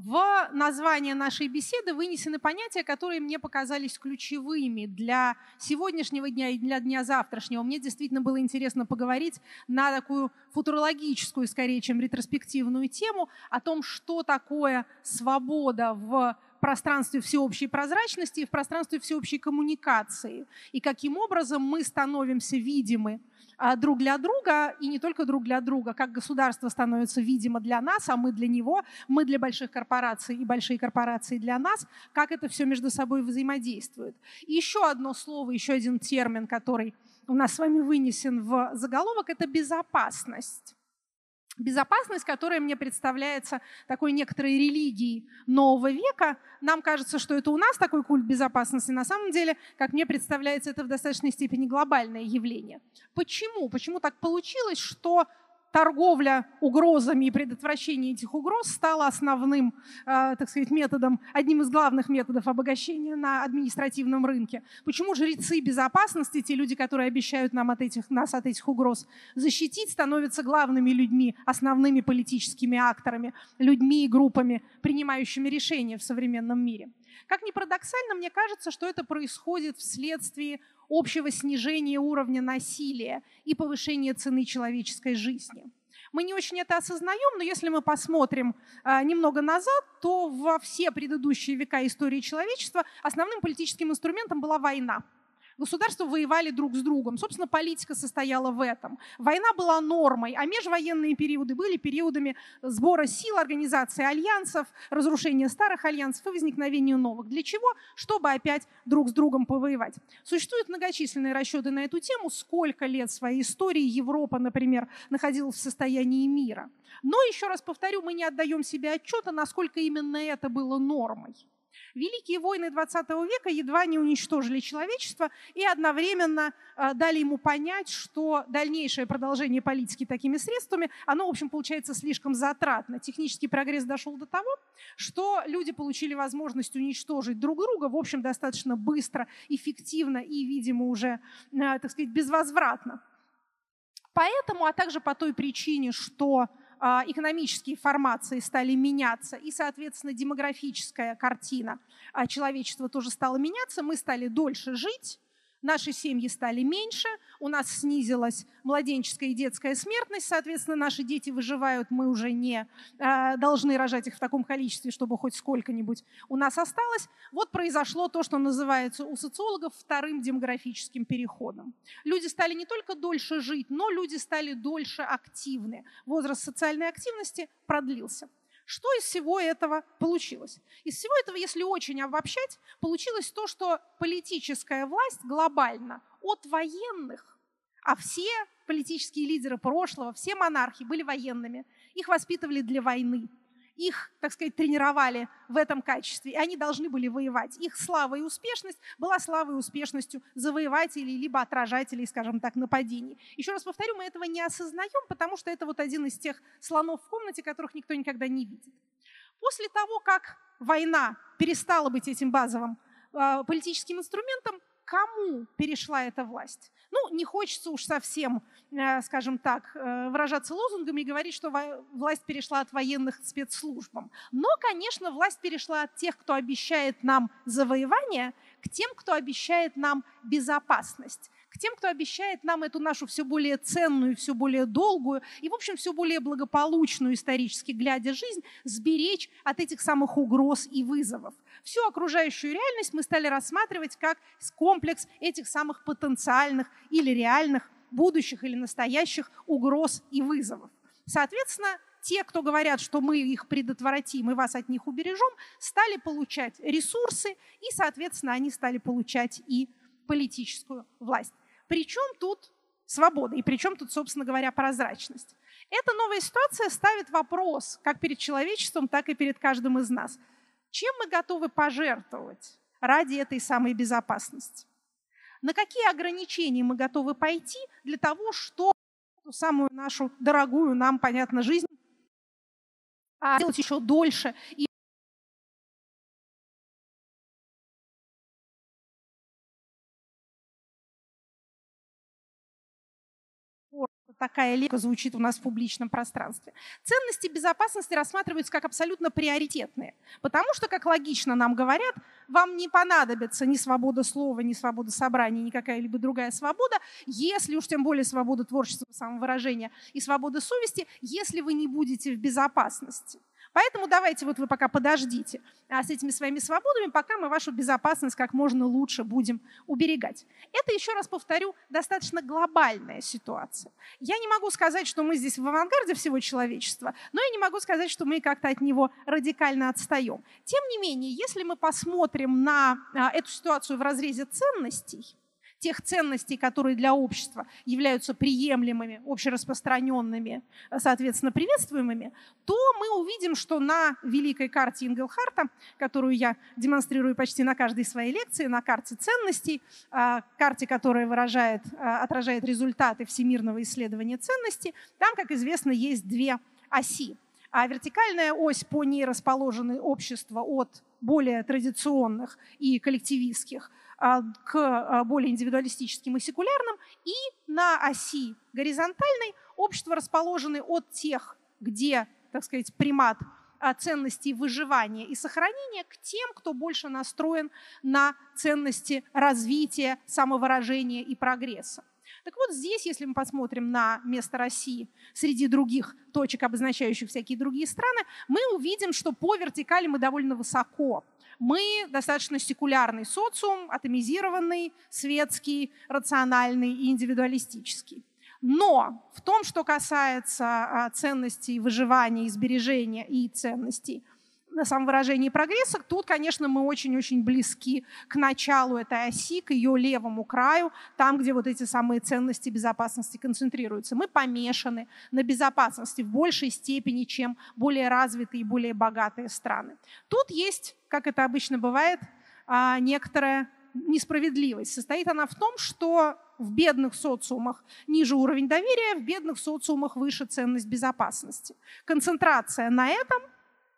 В название нашей беседы вынесены понятия, которые мне показались ключевыми для сегодняшнего дня и для дня завтрашнего. Мне действительно было интересно поговорить на такую футурологическую, скорее, чем ретроспективную тему о том, что такое свобода в пространстве всеобщей прозрачности и в пространстве всеобщей коммуникации, и каким образом мы становимся видимы а, друг для друга, и не только друг для друга, как государство становится видимо для нас, а мы для него, мы для больших корпораций и большие корпорации для нас, как это все между собой взаимодействует. И еще одно слово, еще один термин, который у нас с вами вынесен в заголовок, это безопасность безопасность, которая мне представляется такой некоторой религией нового века. Нам кажется, что это у нас такой культ безопасности. На самом деле, как мне представляется, это в достаточной степени глобальное явление. Почему? Почему так получилось, что торговля угрозами и предотвращение этих угроз стало основным, э, так сказать, методом, одним из главных методов обогащения на административном рынке. Почему жрецы безопасности, те люди, которые обещают нам от этих, нас от этих угроз защитить, становятся главными людьми, основными политическими акторами, людьми и группами, принимающими решения в современном мире? Как ни парадоксально, мне кажется, что это происходит вследствие общего снижения уровня насилия и повышения цены человеческой жизни. Мы не очень это осознаем, но если мы посмотрим э, немного назад, то во все предыдущие века истории человечества основным политическим инструментом была война государства воевали друг с другом. Собственно, политика состояла в этом. Война была нормой, а межвоенные периоды были периодами сбора сил, организации альянсов, разрушения старых альянсов и возникновения новых. Для чего? Чтобы опять друг с другом повоевать. Существуют многочисленные расчеты на эту тему, сколько лет своей истории Европа, например, находилась в состоянии мира. Но, еще раз повторю, мы не отдаем себе отчета, насколько именно это было нормой. Великие войны 20 века едва не уничтожили человечество и одновременно э, дали ему понять, что дальнейшее продолжение политики такими средствами, оно, в общем, получается слишком затратно. Технический прогресс дошел до того, что люди получили возможность уничтожить друг друга, в общем, достаточно быстро, эффективно и, видимо, уже, э, так сказать, безвозвратно. Поэтому, а также по той причине, что экономические формации стали меняться, и, соответственно, демографическая картина а, человечества тоже стала меняться, мы стали дольше жить, Наши семьи стали меньше, у нас снизилась младенческая и детская смертность, соответственно, наши дети выживают, мы уже не э, должны рожать их в таком количестве, чтобы хоть сколько-нибудь у нас осталось. Вот произошло то, что называется у социологов вторым демографическим переходом. Люди стали не только дольше жить, но люди стали дольше активны. Возраст социальной активности продлился. Что из всего этого получилось? Из всего этого, если очень обобщать, получилось то, что политическая власть глобально от военных, а все политические лидеры прошлого, все монархи были военными, их воспитывали для войны их, так сказать, тренировали в этом качестве, и они должны были воевать. Их слава и успешность была славой и успешностью завоевателей либо отражателей, скажем так, нападений. Еще раз повторю, мы этого не осознаем, потому что это вот один из тех слонов в комнате, которых никто никогда не видит. После того, как война перестала быть этим базовым э, политическим инструментом, кому перешла эта власть? Ну, не хочется уж совсем, э, скажем так, э, выражаться лозунгами и говорить, что власть перешла от военных спецслужбам. Но, конечно, власть перешла от тех, кто обещает нам завоевание, к тем, кто обещает нам безопасность тем, кто обещает нам эту нашу все более ценную, все более долгую и, в общем, все более благополучную исторически глядя жизнь сберечь от этих самых угроз и вызовов. Всю окружающую реальность мы стали рассматривать как комплекс этих самых потенциальных или реальных будущих или настоящих угроз и вызовов. Соответственно, те, кто говорят, что мы их предотвратим и вас от них убережем, стали получать ресурсы, и, соответственно, они стали получать и политическую власть. Причем тут свобода, и причем тут, собственно говоря, прозрачность. Эта новая ситуация ставит вопрос как перед человечеством, так и перед каждым из нас. Чем мы готовы пожертвовать ради этой самой безопасности? На какие ограничения мы готовы пойти для того, чтобы самую нашу дорогую нам, понятно, жизнь а делать еще дольше и такая лека звучит у нас в публичном пространстве. Ценности безопасности рассматриваются как абсолютно приоритетные, потому что, как логично нам говорят, вам не понадобится ни свобода слова, ни свобода собрания, ни какая-либо другая свобода, если уж тем более свобода творчества, самовыражения и свобода совести, если вы не будете в безопасности. Поэтому давайте вот вы пока подождите а, с этими своими свободами, пока мы вашу безопасность как можно лучше будем уберегать. Это, еще раз повторю, достаточно глобальная ситуация. Я не могу сказать, что мы здесь в авангарде всего человечества, но я не могу сказать, что мы как-то от него радикально отстаем. Тем не менее, если мы посмотрим на а, эту ситуацию в разрезе ценностей, тех ценностей, которые для общества являются приемлемыми, общераспространенными, соответственно, приветствуемыми, то мы увидим, что на великой карте Ингелхарта, которую я демонстрирую почти на каждой своей лекции, на карте ценностей, а, карте, которая выражает, а, отражает результаты всемирного исследования ценностей, там, как известно, есть две оси. А вертикальная ось, по ней расположены общества от более традиционных и коллективистских к а, более индивидуалистическим и секулярным, и на оси горизонтальной общества расположены от тех, где, так сказать, примат а, ценностей выживания и сохранения к тем, кто больше настроен на ценности развития, самовыражения и прогресса. Так вот здесь, если мы посмотрим на место России среди других точек, обозначающих всякие другие страны, мы увидим, что по вертикали мы довольно высоко мы достаточно секулярный социум, атомизированный, светский, рациональный и индивидуалистический. Но в том, что касается а, ценностей выживания и и ценностей на самовыражении прогресса, тут, конечно, мы очень-очень близки к началу этой оси, к ее левому краю, там, где вот эти самые ценности безопасности концентрируются. Мы помешаны на безопасности в большей степени, чем более развитые и более богатые страны. Тут есть как это обычно бывает, а, некоторая несправедливость. Состоит она в том, что в бедных социумах ниже уровень доверия, в бедных социумах выше ценность безопасности. Концентрация на этом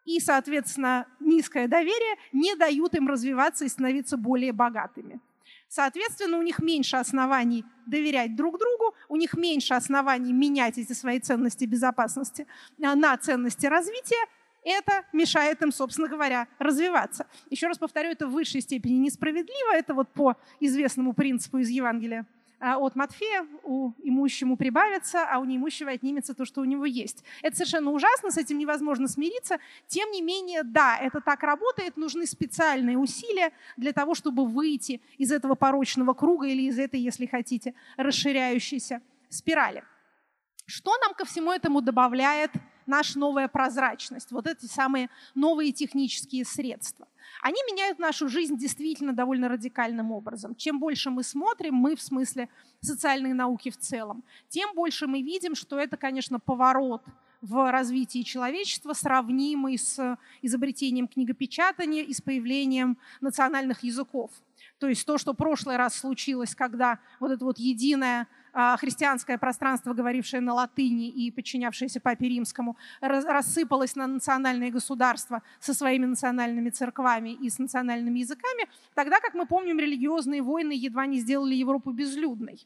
и, соответственно, низкое доверие не дают им развиваться и становиться более богатыми. Соответственно, у них меньше оснований доверять друг другу, у них меньше оснований менять эти свои ценности безопасности а, на ценности развития, это мешает им, собственно говоря, развиваться. Еще раз повторю, это в высшей степени несправедливо. Это вот по известному принципу из Евангелия а, от Матфея у имущему прибавится, а у неимущего отнимется то, что у него есть. Это совершенно ужасно, с этим невозможно смириться. Тем не менее, да, это так работает, нужны специальные усилия для того, чтобы выйти из этого порочного круга или из этой, если хотите, расширяющейся спирали. Что нам ко всему этому добавляет наша новая прозрачность, вот эти самые новые технические средства. Они меняют нашу жизнь действительно довольно радикальным образом. Чем больше мы смотрим, мы в смысле социальной науки в целом, тем больше мы видим, что это, конечно, поворот в развитии человечества, сравнимый с изобретением книгопечатания и с появлением национальных языков. То есть то, что в прошлый раз случилось, когда вот это вот единое христианское пространство, говорившее на латыни и подчинявшееся Папе Римскому, рассыпалось на национальные государства со своими национальными церквами и с национальными языками, тогда, как мы помним, религиозные войны едва не сделали Европу безлюдной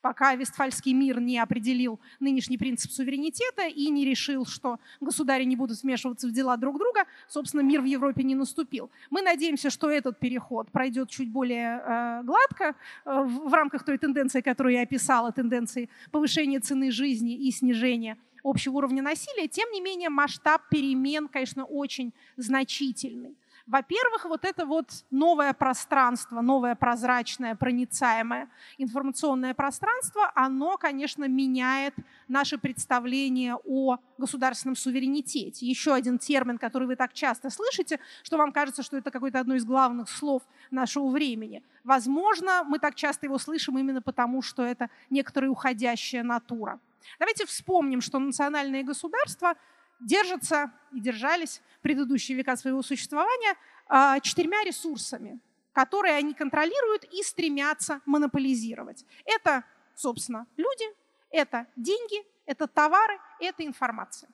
пока Вестфальский мир не определил нынешний принцип суверенитета и не решил, что государи не будут вмешиваться в дела друг друга, собственно, мир в Европе не наступил. Мы надеемся, что этот переход пройдет чуть более э, гладко э, в, в рамках той тенденции, которую я описала, тенденции повышения цены жизни и снижения общего уровня насилия. Тем не менее, масштаб перемен, конечно, очень значительный. Во-первых, вот это вот новое пространство, новое прозрачное, проницаемое информационное пространство, оно, конечно, меняет наше представление о государственном суверенитете. Еще один термин, который вы так часто слышите, что вам кажется, что это какое-то одно из главных слов нашего времени. Возможно, мы так часто его слышим именно потому, что это некоторая уходящая натура. Давайте вспомним, что национальные государства держатся и держались предыдущие века своего существования а, четырьмя ресурсами, которые они контролируют и стремятся монополизировать. Это, собственно, люди, это деньги, это товары, это информация.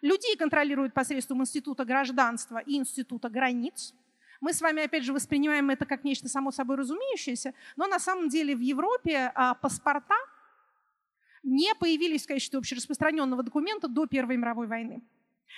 Людей контролируют посредством института гражданства и института границ. Мы с вами, опять же, воспринимаем это как нечто само собой разумеющееся, но на самом деле в Европе а, паспорта не появились в качестве общераспространенного документа до Первой мировой войны.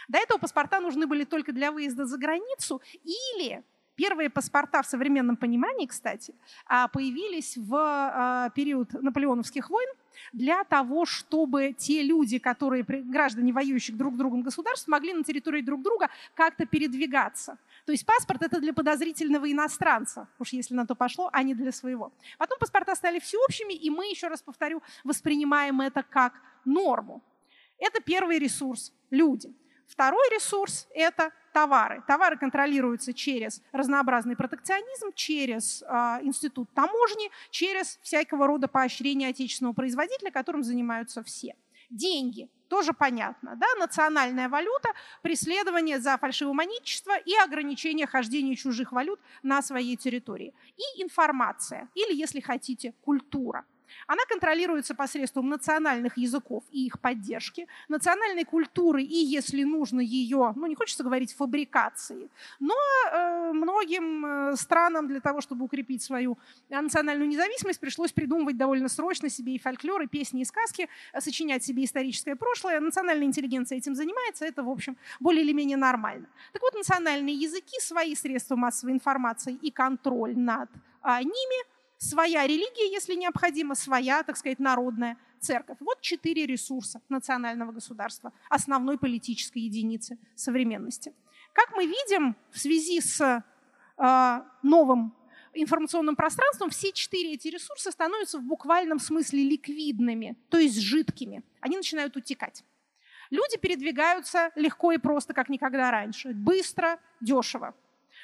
До этого паспорта нужны были только для выезда за границу или Первые паспорта в современном понимании, кстати, а, появились в а, период наполеоновских войн для того, чтобы те люди, которые граждане воюющих друг с другом государств, могли на территории друг друга как-то передвигаться. То есть паспорт это для подозрительного иностранца, уж если на то пошло, а не для своего. Потом паспорта стали всеобщими, и мы, еще раз повторю, воспринимаем это как норму. Это первый ресурс – люди. Второй ресурс – это товары. Товары контролируются через разнообразный протекционизм, через э, институт таможни, через всякого рода поощрение отечественного производителя, которым занимаются все. Деньги тоже понятно, да, национальная валюта, преследование за фальшивомонетчество и ограничение хождения чужих валют на своей территории. И информация, или, если хотите, культура. Она контролируется посредством национальных языков и их поддержки, национальной культуры и, если нужно, ее, ну не хочется говорить фабрикации, но э, многим э, странам для того, чтобы укрепить свою национальную независимость, пришлось придумывать довольно срочно себе и фольклор, и песни, и сказки, э, сочинять себе историческое прошлое. Национальная интеллигенция этим занимается, это, в общем, более или менее нормально. Так вот, национальные языки, свои средства массовой информации и контроль над а, ними – своя религия, если необходимо, своя, так сказать, народная церковь. Вот четыре ресурса национального государства, основной политической единицы современности. Как мы видим, в связи с э, новым информационным пространством, все четыре эти ресурса становятся в буквальном смысле ликвидными, то есть жидкими. Они начинают утекать. Люди передвигаются легко и просто, как никогда раньше, быстро, дешево.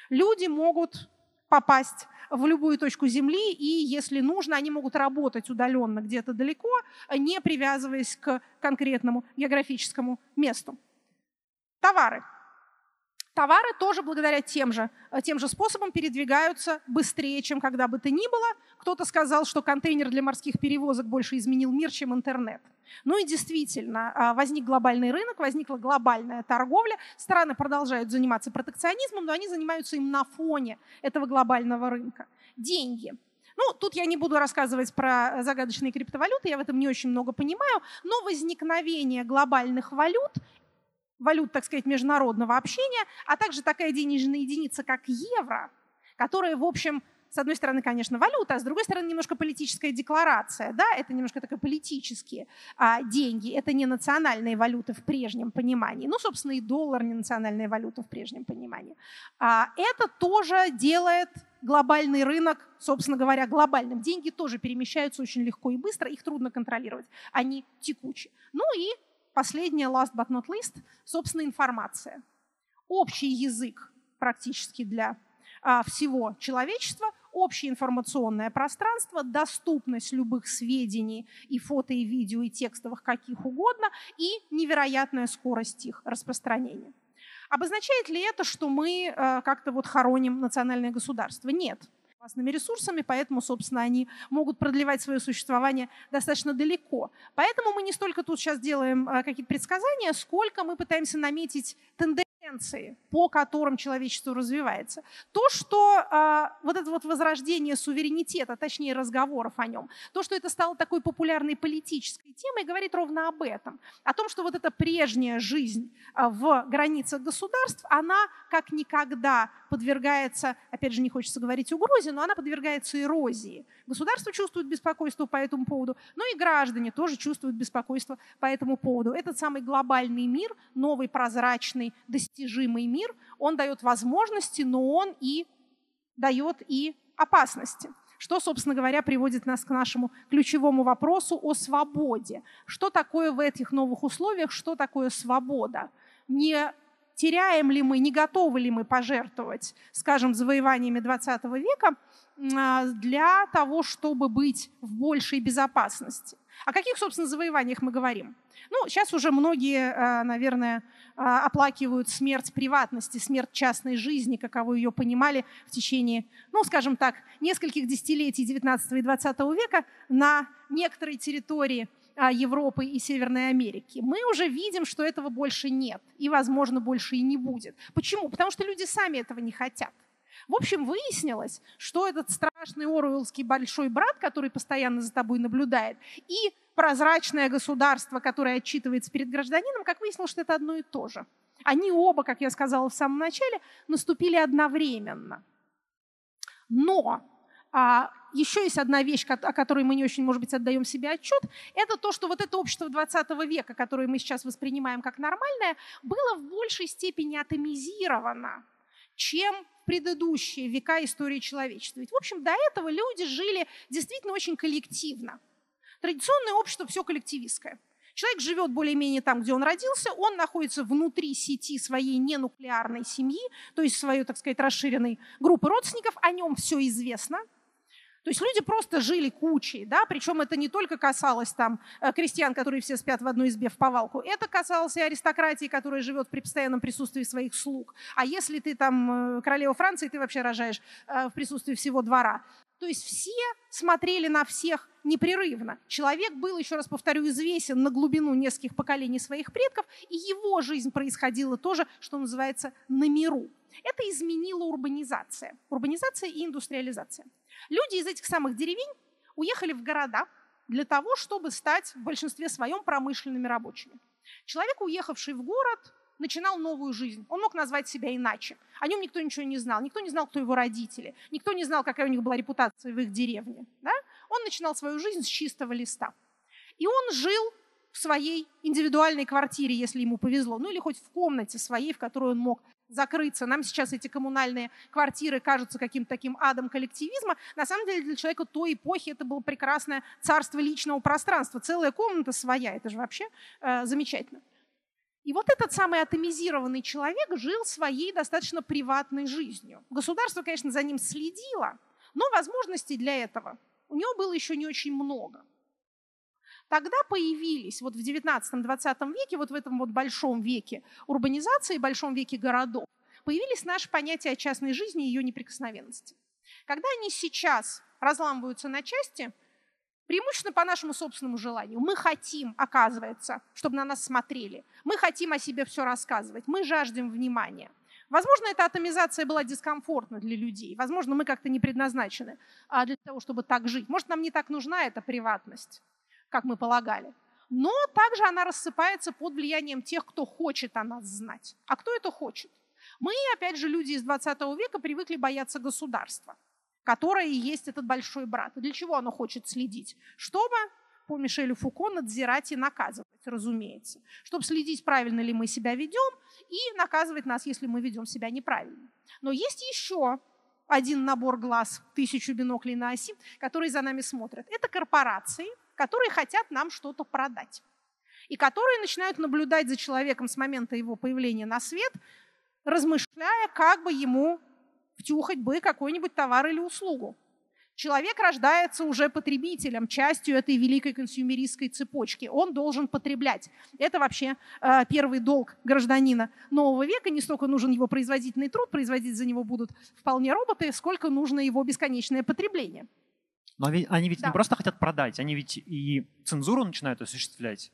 Люди могут попасть в любую точку Земли, и если нужно, они могут работать удаленно где-то далеко, не привязываясь к конкретному географическому месту. Товары. Товары тоже благодаря тем же, тем же способам передвигаются быстрее, чем когда бы то ни было. Кто-то сказал, что контейнер для морских перевозок больше изменил мир, чем интернет. Ну и действительно, а, возник глобальный рынок, возникла глобальная торговля, страны продолжают заниматься протекционизмом, но они занимаются им на фоне этого глобального рынка. Деньги. Ну, тут я не буду рассказывать про загадочные криптовалюты, я в этом не очень много понимаю, но возникновение глобальных валют валют, так сказать, международного общения, а также такая денежная единица, как евро, которая, в общем, с одной стороны, конечно, валюта, а с другой стороны, немножко политическая декларация. Да? Это немножко такие политические а, деньги. Это не национальные валюты в прежнем понимании. Ну, собственно, и доллар не национальная валюта в прежнем понимании. А, это тоже делает глобальный рынок, собственно говоря, глобальным. Деньги тоже перемещаются очень легко и быстро, их трудно контролировать. Они текучие. Ну и последнее, last but not least, собственно, информация. Общий язык практически для а, всего человечества, общее информационное пространство, доступность любых сведений и фото, и видео, и текстовых, каких угодно, и невероятная скорость их распространения. Обозначает ли это, что мы э, как-то вот хороним национальное государство? Нет опасными ресурсами, поэтому, собственно, они могут продлевать свое существование достаточно далеко. Поэтому мы не столько тут сейчас делаем э, какие-то предсказания, сколько мы пытаемся наметить тенденции тенденции, по которым человечество развивается. То, что э, вот это вот возрождение суверенитета, точнее разговоров о нем, то, что это стало такой популярной политической темой, говорит ровно об этом. О том, что вот эта прежняя жизнь э, в границах государств, она как никогда подвергается, опять же, не хочется говорить угрозе, но она подвергается эрозии. Государство чувствует беспокойство по этому поводу, но и граждане тоже чувствуют беспокойство по этому поводу. Этот самый глобальный мир, новый прозрачный, достижимый мир, он дает возможности, но он и дает и опасности. Что, собственно говоря, приводит нас к нашему ключевому вопросу о свободе. Что такое в этих новых условиях, что такое свобода? Не теряем ли мы, не готовы ли мы пожертвовать, скажем, завоеваниями 20 века а, для того, чтобы быть в большей безопасности. О каких, собственно, завоеваниях мы говорим? Ну, сейчас уже многие, а, наверное, а, оплакивают смерть приватности, смерть частной жизни, каковы ее понимали в течение, ну, скажем так, нескольких десятилетий 19 и 20 века на некоторой территории а, Европы и Северной Америки, мы уже видим, что этого больше нет и, возможно, больше и не будет. Почему? Потому что люди сами этого не хотят. В общем, выяснилось, что этот страшный Оруэллский большой брат, который постоянно за тобой наблюдает, и прозрачное государство, которое отчитывается перед гражданином, как выяснилось, что это одно и то же. Они оба, как я сказала в самом начале, наступили одновременно. Но а, еще есть одна вещь, о которой мы не очень, может быть, отдаем себе отчет, это то, что вот это общество 20 века, которое мы сейчас воспринимаем как нормальное, было в большей степени атомизировано, чем предыдущие века истории человечества. Ведь, в общем, до этого люди жили действительно очень коллективно. Традиционное общество все коллективистское. Человек живет более-менее там, где он родился, он находится внутри сети своей ненуклеарной семьи, то есть своей, так сказать, расширенной группы родственников, о нем все известно – то есть люди просто жили кучей, да, причем это не только касалось там э, крестьян, которые все спят в одной избе в повалку, это касалось и аристократии, которая живет при постоянном присутствии своих слуг. А если ты там э, королева Франции, ты вообще рожаешь э, в присутствии всего двора. То есть все смотрели на всех непрерывно. Человек был, еще раз повторю, известен на глубину нескольких поколений своих предков, и его жизнь происходила тоже, что называется, на миру. Это изменила урбанизация. Урбанизация и индустриализация. Люди из этих самых деревень уехали в города для того, чтобы стать в большинстве своем промышленными рабочими. Человек, уехавший в город, начинал новую жизнь. Он мог назвать себя иначе. О нем никто ничего не знал. Никто не знал, кто его родители. Никто не знал, какая у них была репутация в их деревне. Да? Он начинал свою жизнь с чистого листа. И он жил в своей индивидуальной квартире, если ему повезло, ну или хоть в комнате своей, в которой он мог закрыться. Нам сейчас эти коммунальные квартиры кажутся каким-то таким адом коллективизма. На самом деле для человека той эпохи это было прекрасное царство личного пространства. Целая комната своя. Это же вообще э, замечательно. И вот этот самый атомизированный человек жил своей достаточно приватной жизнью. Государство, конечно, за ним следило, но возможностей для этого у него было еще не очень много. Тогда появились вот в 19-20 веке, вот в этом вот большом веке урбанизации, большом веке городов, появились наши понятия о частной жизни и ее неприкосновенности. Когда они сейчас разламываются на части, преимущественно по нашему собственному желанию. Мы хотим, оказывается, чтобы на нас смотрели. Мы хотим о себе все рассказывать. Мы жаждем внимания. Возможно, эта атомизация была дискомфортна для людей. Возможно, мы как-то не предназначены а, для того, чтобы так жить. Может, нам не так нужна эта приватность как мы полагали. Но также она рассыпается под влиянием тех, кто хочет о нас знать. А кто это хочет? Мы, опять же, люди из 20 века привыкли бояться государства, которое и есть этот большой брат. Для чего оно хочет следить? Чтобы по Мишелю Фуко надзирать и наказывать, разумеется. Чтобы следить, правильно ли мы себя ведем, и наказывать нас, если мы ведем себя неправильно. Но есть еще один набор глаз, тысячу биноклей на оси, которые за нами смотрят. Это корпорации, которые хотят нам что-то продать. И которые начинают наблюдать за человеком с момента его появления на свет, размышляя, как бы ему втюхать бы какой-нибудь товар или услугу. Человек рождается уже потребителем, частью этой великой консюмеристской цепочки. Он должен потреблять. Это вообще э, первый долг гражданина нового века. Не столько нужен его производительный труд, производить за него будут вполне роботы, сколько нужно его бесконечное потребление. Но они ведь да. не просто хотят продать, они ведь и цензуру начинают осуществлять.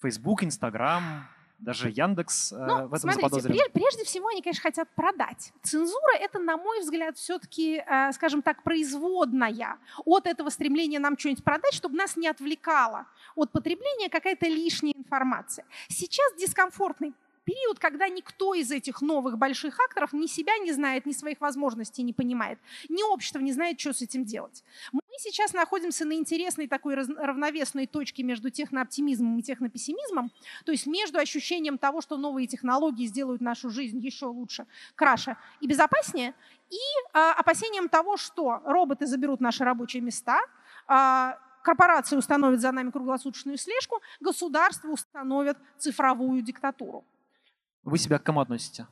Facebook, Instagram, даже Яндекс э, ну, в этом смотрите, заподозрен. Прежде всего они, конечно, хотят продать. Цензура — это, на мой взгляд, все-таки, э, скажем так, производная от этого стремления нам что-нибудь продать, чтобы нас не отвлекало от потребления какая-то лишняя информация. Сейчас дискомфортный период, когда никто из этих новых больших акторов ни себя не знает, ни своих возможностей не понимает, ни общество не знает, что с этим делать. Мы сейчас находимся на интересной такой равновесной точке между технооптимизмом и технопессимизмом, то есть между ощущением того, что новые технологии сделают нашу жизнь еще лучше, краше и безопаснее, и э, опасением того, что роботы заберут наши рабочие места, э, корпорации установят за нами круглосуточную слежку, государство установит цифровую диктатуру. Вы себя к кому относите?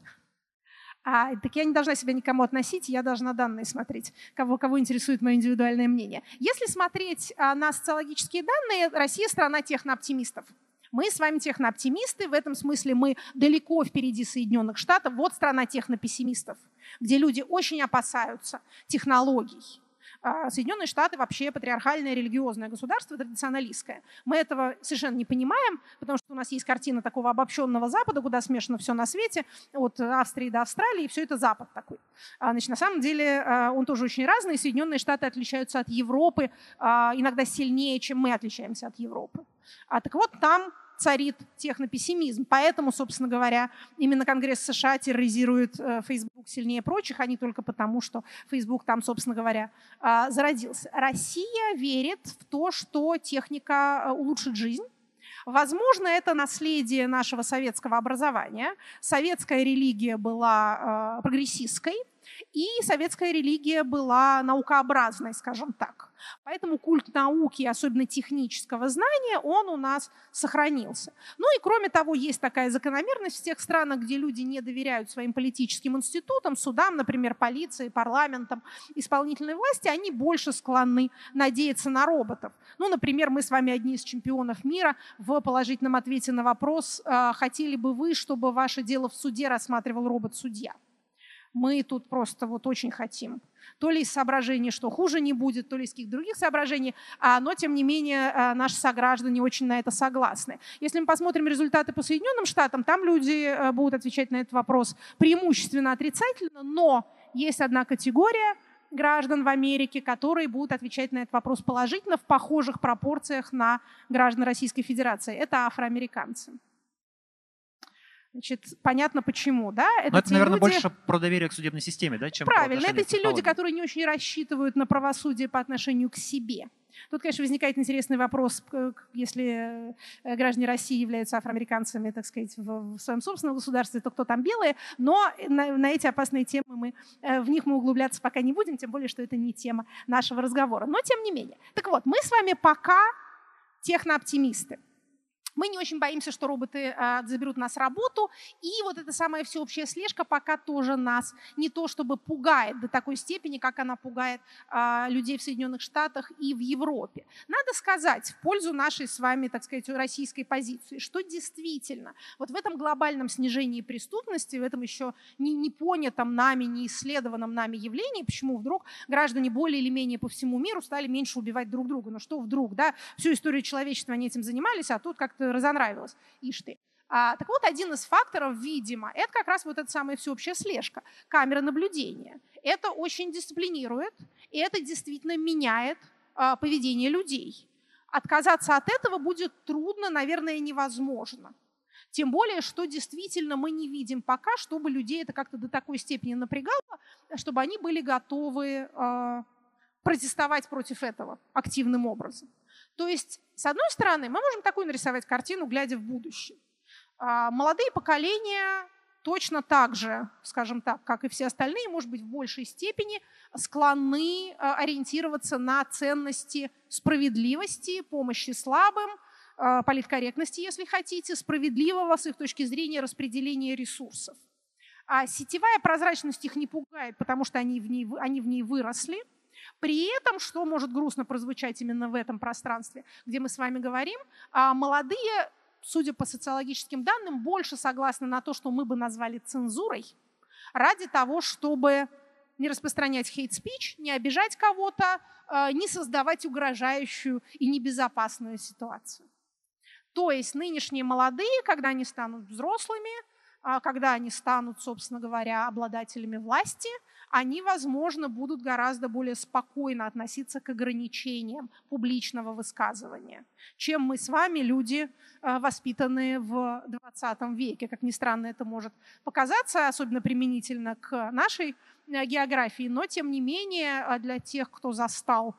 А, так я не должна себя никому относить, я должна данные смотреть, кого, кого интересует мое индивидуальное мнение. Если смотреть а, на социологические данные, Россия страна технооптимистов. Мы с вами технооптимисты, в этом смысле мы далеко впереди Соединенных Штатов. Вот страна технопессимистов, где люди очень опасаются технологий Соединенные Штаты вообще патриархальное религиозное государство, традиционалистское. Мы этого совершенно не понимаем, потому что у нас есть картина такого обобщенного Запада, куда смешано все на свете, от Австрии до Австралии, и все это Запад такой. А, значит, на самом деле а, он тоже очень разный. Соединенные Штаты отличаются от Европы а, иногда сильнее, чем мы отличаемся от Европы. А, так вот, там царит технопессимизм. Поэтому, собственно говоря, именно Конгресс США терроризирует э, Facebook сильнее прочих, а не только потому, что Facebook там, собственно говоря, э, зародился. Россия верит в то, что техника э, улучшит жизнь. Возможно, это наследие нашего советского образования. Советская религия была э, прогрессистской, и советская религия была наукообразной, скажем так. Поэтому культ науки, особенно технического знания, он у нас сохранился. Ну и кроме того, есть такая закономерность в тех странах, где люди не доверяют своим политическим институтам, судам, например, полиции, парламентам, исполнительной власти, они больше склонны надеяться на роботов. Ну, например, мы с вами одни из чемпионов мира в положительном ответе на вопрос, а, хотели бы вы, чтобы ваше дело в суде рассматривал робот-судья мы тут просто вот очень хотим. То ли из соображений, что хуже не будет, то ли из каких-то других соображений, а, но тем не менее а, наши сограждане очень на это согласны. Если мы посмотрим результаты по Соединенным Штатам, там люди а, будут отвечать на этот вопрос преимущественно отрицательно, но есть одна категория граждан в Америке, которые будут отвечать на этот вопрос положительно в похожих пропорциях на граждан Российской Федерации. Это афроамериканцы. Значит, понятно почему, да? Это Но это, наверное, люди... больше про доверие к судебной системе, да, чем Правильно, это те люди, которые не очень рассчитывают на правосудие по отношению к себе. Тут, конечно, возникает интересный вопрос, если э, граждане России являются афроамериканцами, так сказать, в, своем собственном государстве, то кто там белые, но на, на эти опасные темы мы, э, в них мы углубляться пока не будем, тем более, что это не тема нашего разговора. Но тем не менее. Так вот, мы с вами пока технооптимисты. Мы не очень боимся, что роботы э, заберут нас работу. И вот эта самая всеобщая слежка пока тоже нас не то чтобы пугает до такой степени, как она пугает э, людей в Соединенных Штатах и в Европе. Надо сказать в пользу нашей с вами, так сказать, российской позиции, что действительно вот в этом глобальном снижении преступности, в этом еще не, не понятом нами, не исследованном нами явлении, почему вдруг граждане более или менее по всему миру стали меньше убивать друг друга. Ну что вдруг, да? Всю историю человечества они этим занимались, а тут как-то разонравилось. Ишь ты. А, так вот, один из факторов, видимо, это как раз вот эта самая всеобщая слежка, камера наблюдения. Это очень дисциплинирует, и это действительно меняет а, поведение людей. Отказаться от этого будет трудно, наверное, невозможно. Тем более, что действительно мы не видим пока, чтобы людей это как-то до такой степени напрягало, чтобы они были готовы э, протестовать против этого активным образом. То есть, с одной стороны, мы можем такую нарисовать картину, глядя в будущее. А, молодые поколения точно так же, скажем так, как и все остальные, может быть, в большей степени склонны а, ориентироваться на ценности справедливости, помощи слабым, а, политкорректности, если хотите, справедливого с их точки зрения распределения ресурсов. А сетевая прозрачность их не пугает, потому что они в ней, они в ней выросли – при этом, что может грустно прозвучать именно в этом пространстве, где мы с вами говорим, а, молодые, судя по социологическим данным, больше согласны на то, что мы бы назвали цензурой, ради того, чтобы не распространять хейт-спич, не обижать кого-то, а, не создавать угрожающую и небезопасную ситуацию. То есть нынешние молодые, когда они станут взрослыми, а, когда они станут, собственно говоря, обладателями власти – они, возможно, будут гораздо более спокойно относиться к ограничениям публичного высказывания, чем мы с вами, люди, э, воспитанные в 20 веке. Как ни странно это может показаться, особенно применительно к нашей э, географии, но тем не менее э, для тех, кто застал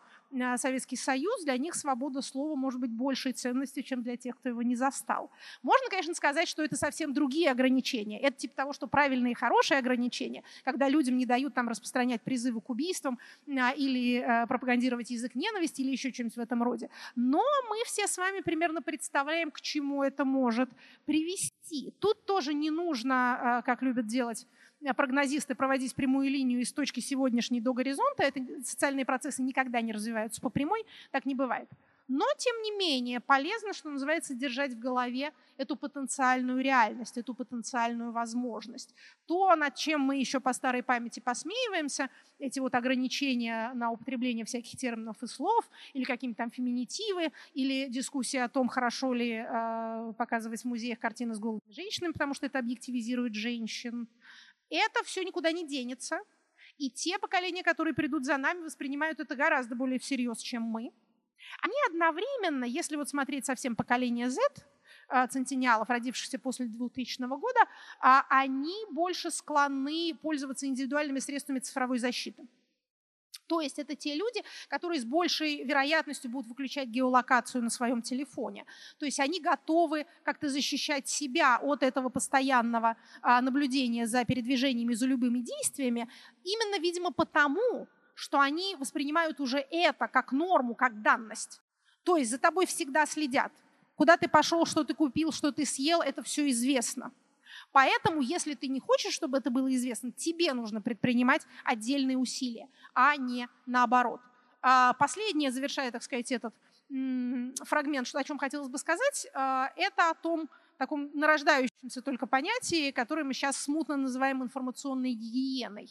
Советский Союз, для них свобода слова может быть большей ценностью, чем для тех, кто его не застал. Можно, конечно, сказать, что это совсем другие ограничения. Это типа того, что правильные и хорошие ограничения, когда людям не дают там распространять призывы к убийствам а, или э, пропагандировать язык ненависти или еще чем-нибудь в этом роде. Но мы все с вами примерно представляем, к чему это может привести. Тут тоже не нужно, э, как любят делать прогнозисты проводить прямую линию из точки сегодняшней до горизонта. Это, социальные процессы никогда не развиваются по прямой, так не бывает. Но, тем не менее, полезно, что называется, держать в голове эту потенциальную реальность, эту потенциальную возможность. То, над чем мы еще по старой памяти посмеиваемся, эти вот ограничения на употребление всяких терминов и слов, или какие-то там феминитивы, или дискуссия о том, хорошо ли э, показывать в музеях картины с голыми женщинами, потому что это объективизирует женщин, это все никуда не денется. И те поколения, которые придут за нами, воспринимают это гораздо более всерьез, чем мы. Они одновременно, если вот смотреть совсем поколение Z, а, центениалов, родившихся после 2000 года, а, они больше склонны пользоваться индивидуальными средствами цифровой защиты. То есть это те люди, которые с большей вероятностью будут выключать геолокацию на своем телефоне. То есть они готовы как-то защищать себя от этого постоянного а, наблюдения за передвижениями, за любыми действиями, именно, видимо, потому, что они воспринимают уже это как норму, как данность. То есть за тобой всегда следят. Куда ты пошел, что ты купил, что ты съел, это все известно. Поэтому, если ты не хочешь, чтобы это было известно, тебе нужно предпринимать отдельные усилия, а не наоборот. А, последнее, завершая, так сказать, этот фрагмент, о чем хотелось бы сказать, а, это о том таком нарождающемся только понятии, которое мы сейчас смутно называем информационной гигиеной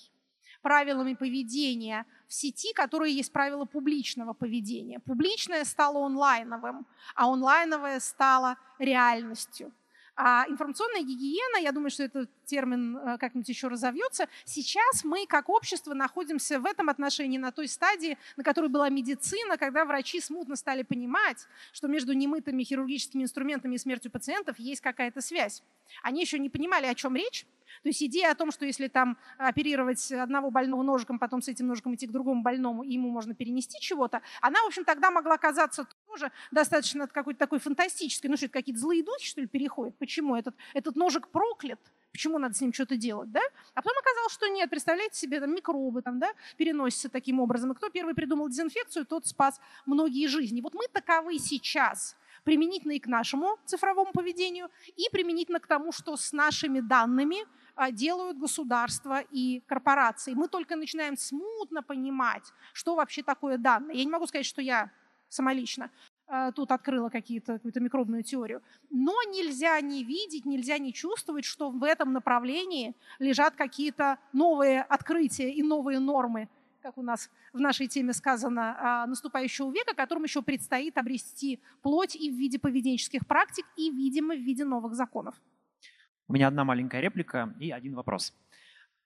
правилами поведения в сети, которые есть правила публичного поведения. Публичное стало онлайновым, а онлайновое стало реальностью. А информационная гигиена, я думаю, что этот термин э, как-нибудь еще разовьется. Сейчас мы, как общество, находимся в этом отношении на той стадии, на которой была медицина, когда врачи смутно стали понимать, что между немытыми хирургическими инструментами и смертью пациентов есть какая-то связь. Они еще не понимали, о чем речь, то есть идея о том, что если там оперировать одного больного ножиком, потом с этим ножиком идти к другому больному, и ему можно перенести чего-то, она, в общем, тогда могла казаться тоже достаточно какой-то такой фантастической. Ну что, это какие-то злые духи, что ли, переходят? Почему? Этот, этот ножик проклят? Почему надо с ним что-то делать, да? А потом оказалось, что нет, представляете себе, там микробы там, да, переносятся таким образом. И кто первый придумал дезинфекцию, тот спас многие жизни. Вот мы таковы сейчас применительно и к нашему цифровому поведению, и применительно к тому, что с нашими данными а, делают государства и корпорации. Мы только начинаем смутно понимать, что вообще такое данные. Я не могу сказать, что я самолично а, тут открыла какие-то, какую-то микробную теорию. Но нельзя не видеть, нельзя не чувствовать, что в этом направлении лежат какие-то новые открытия и новые нормы, как у нас в нашей теме сказано, а, наступающего века, которым еще предстоит обрести плоть и в виде поведенческих практик, и, видимо, в виде новых законов. У меня одна маленькая реплика и один вопрос.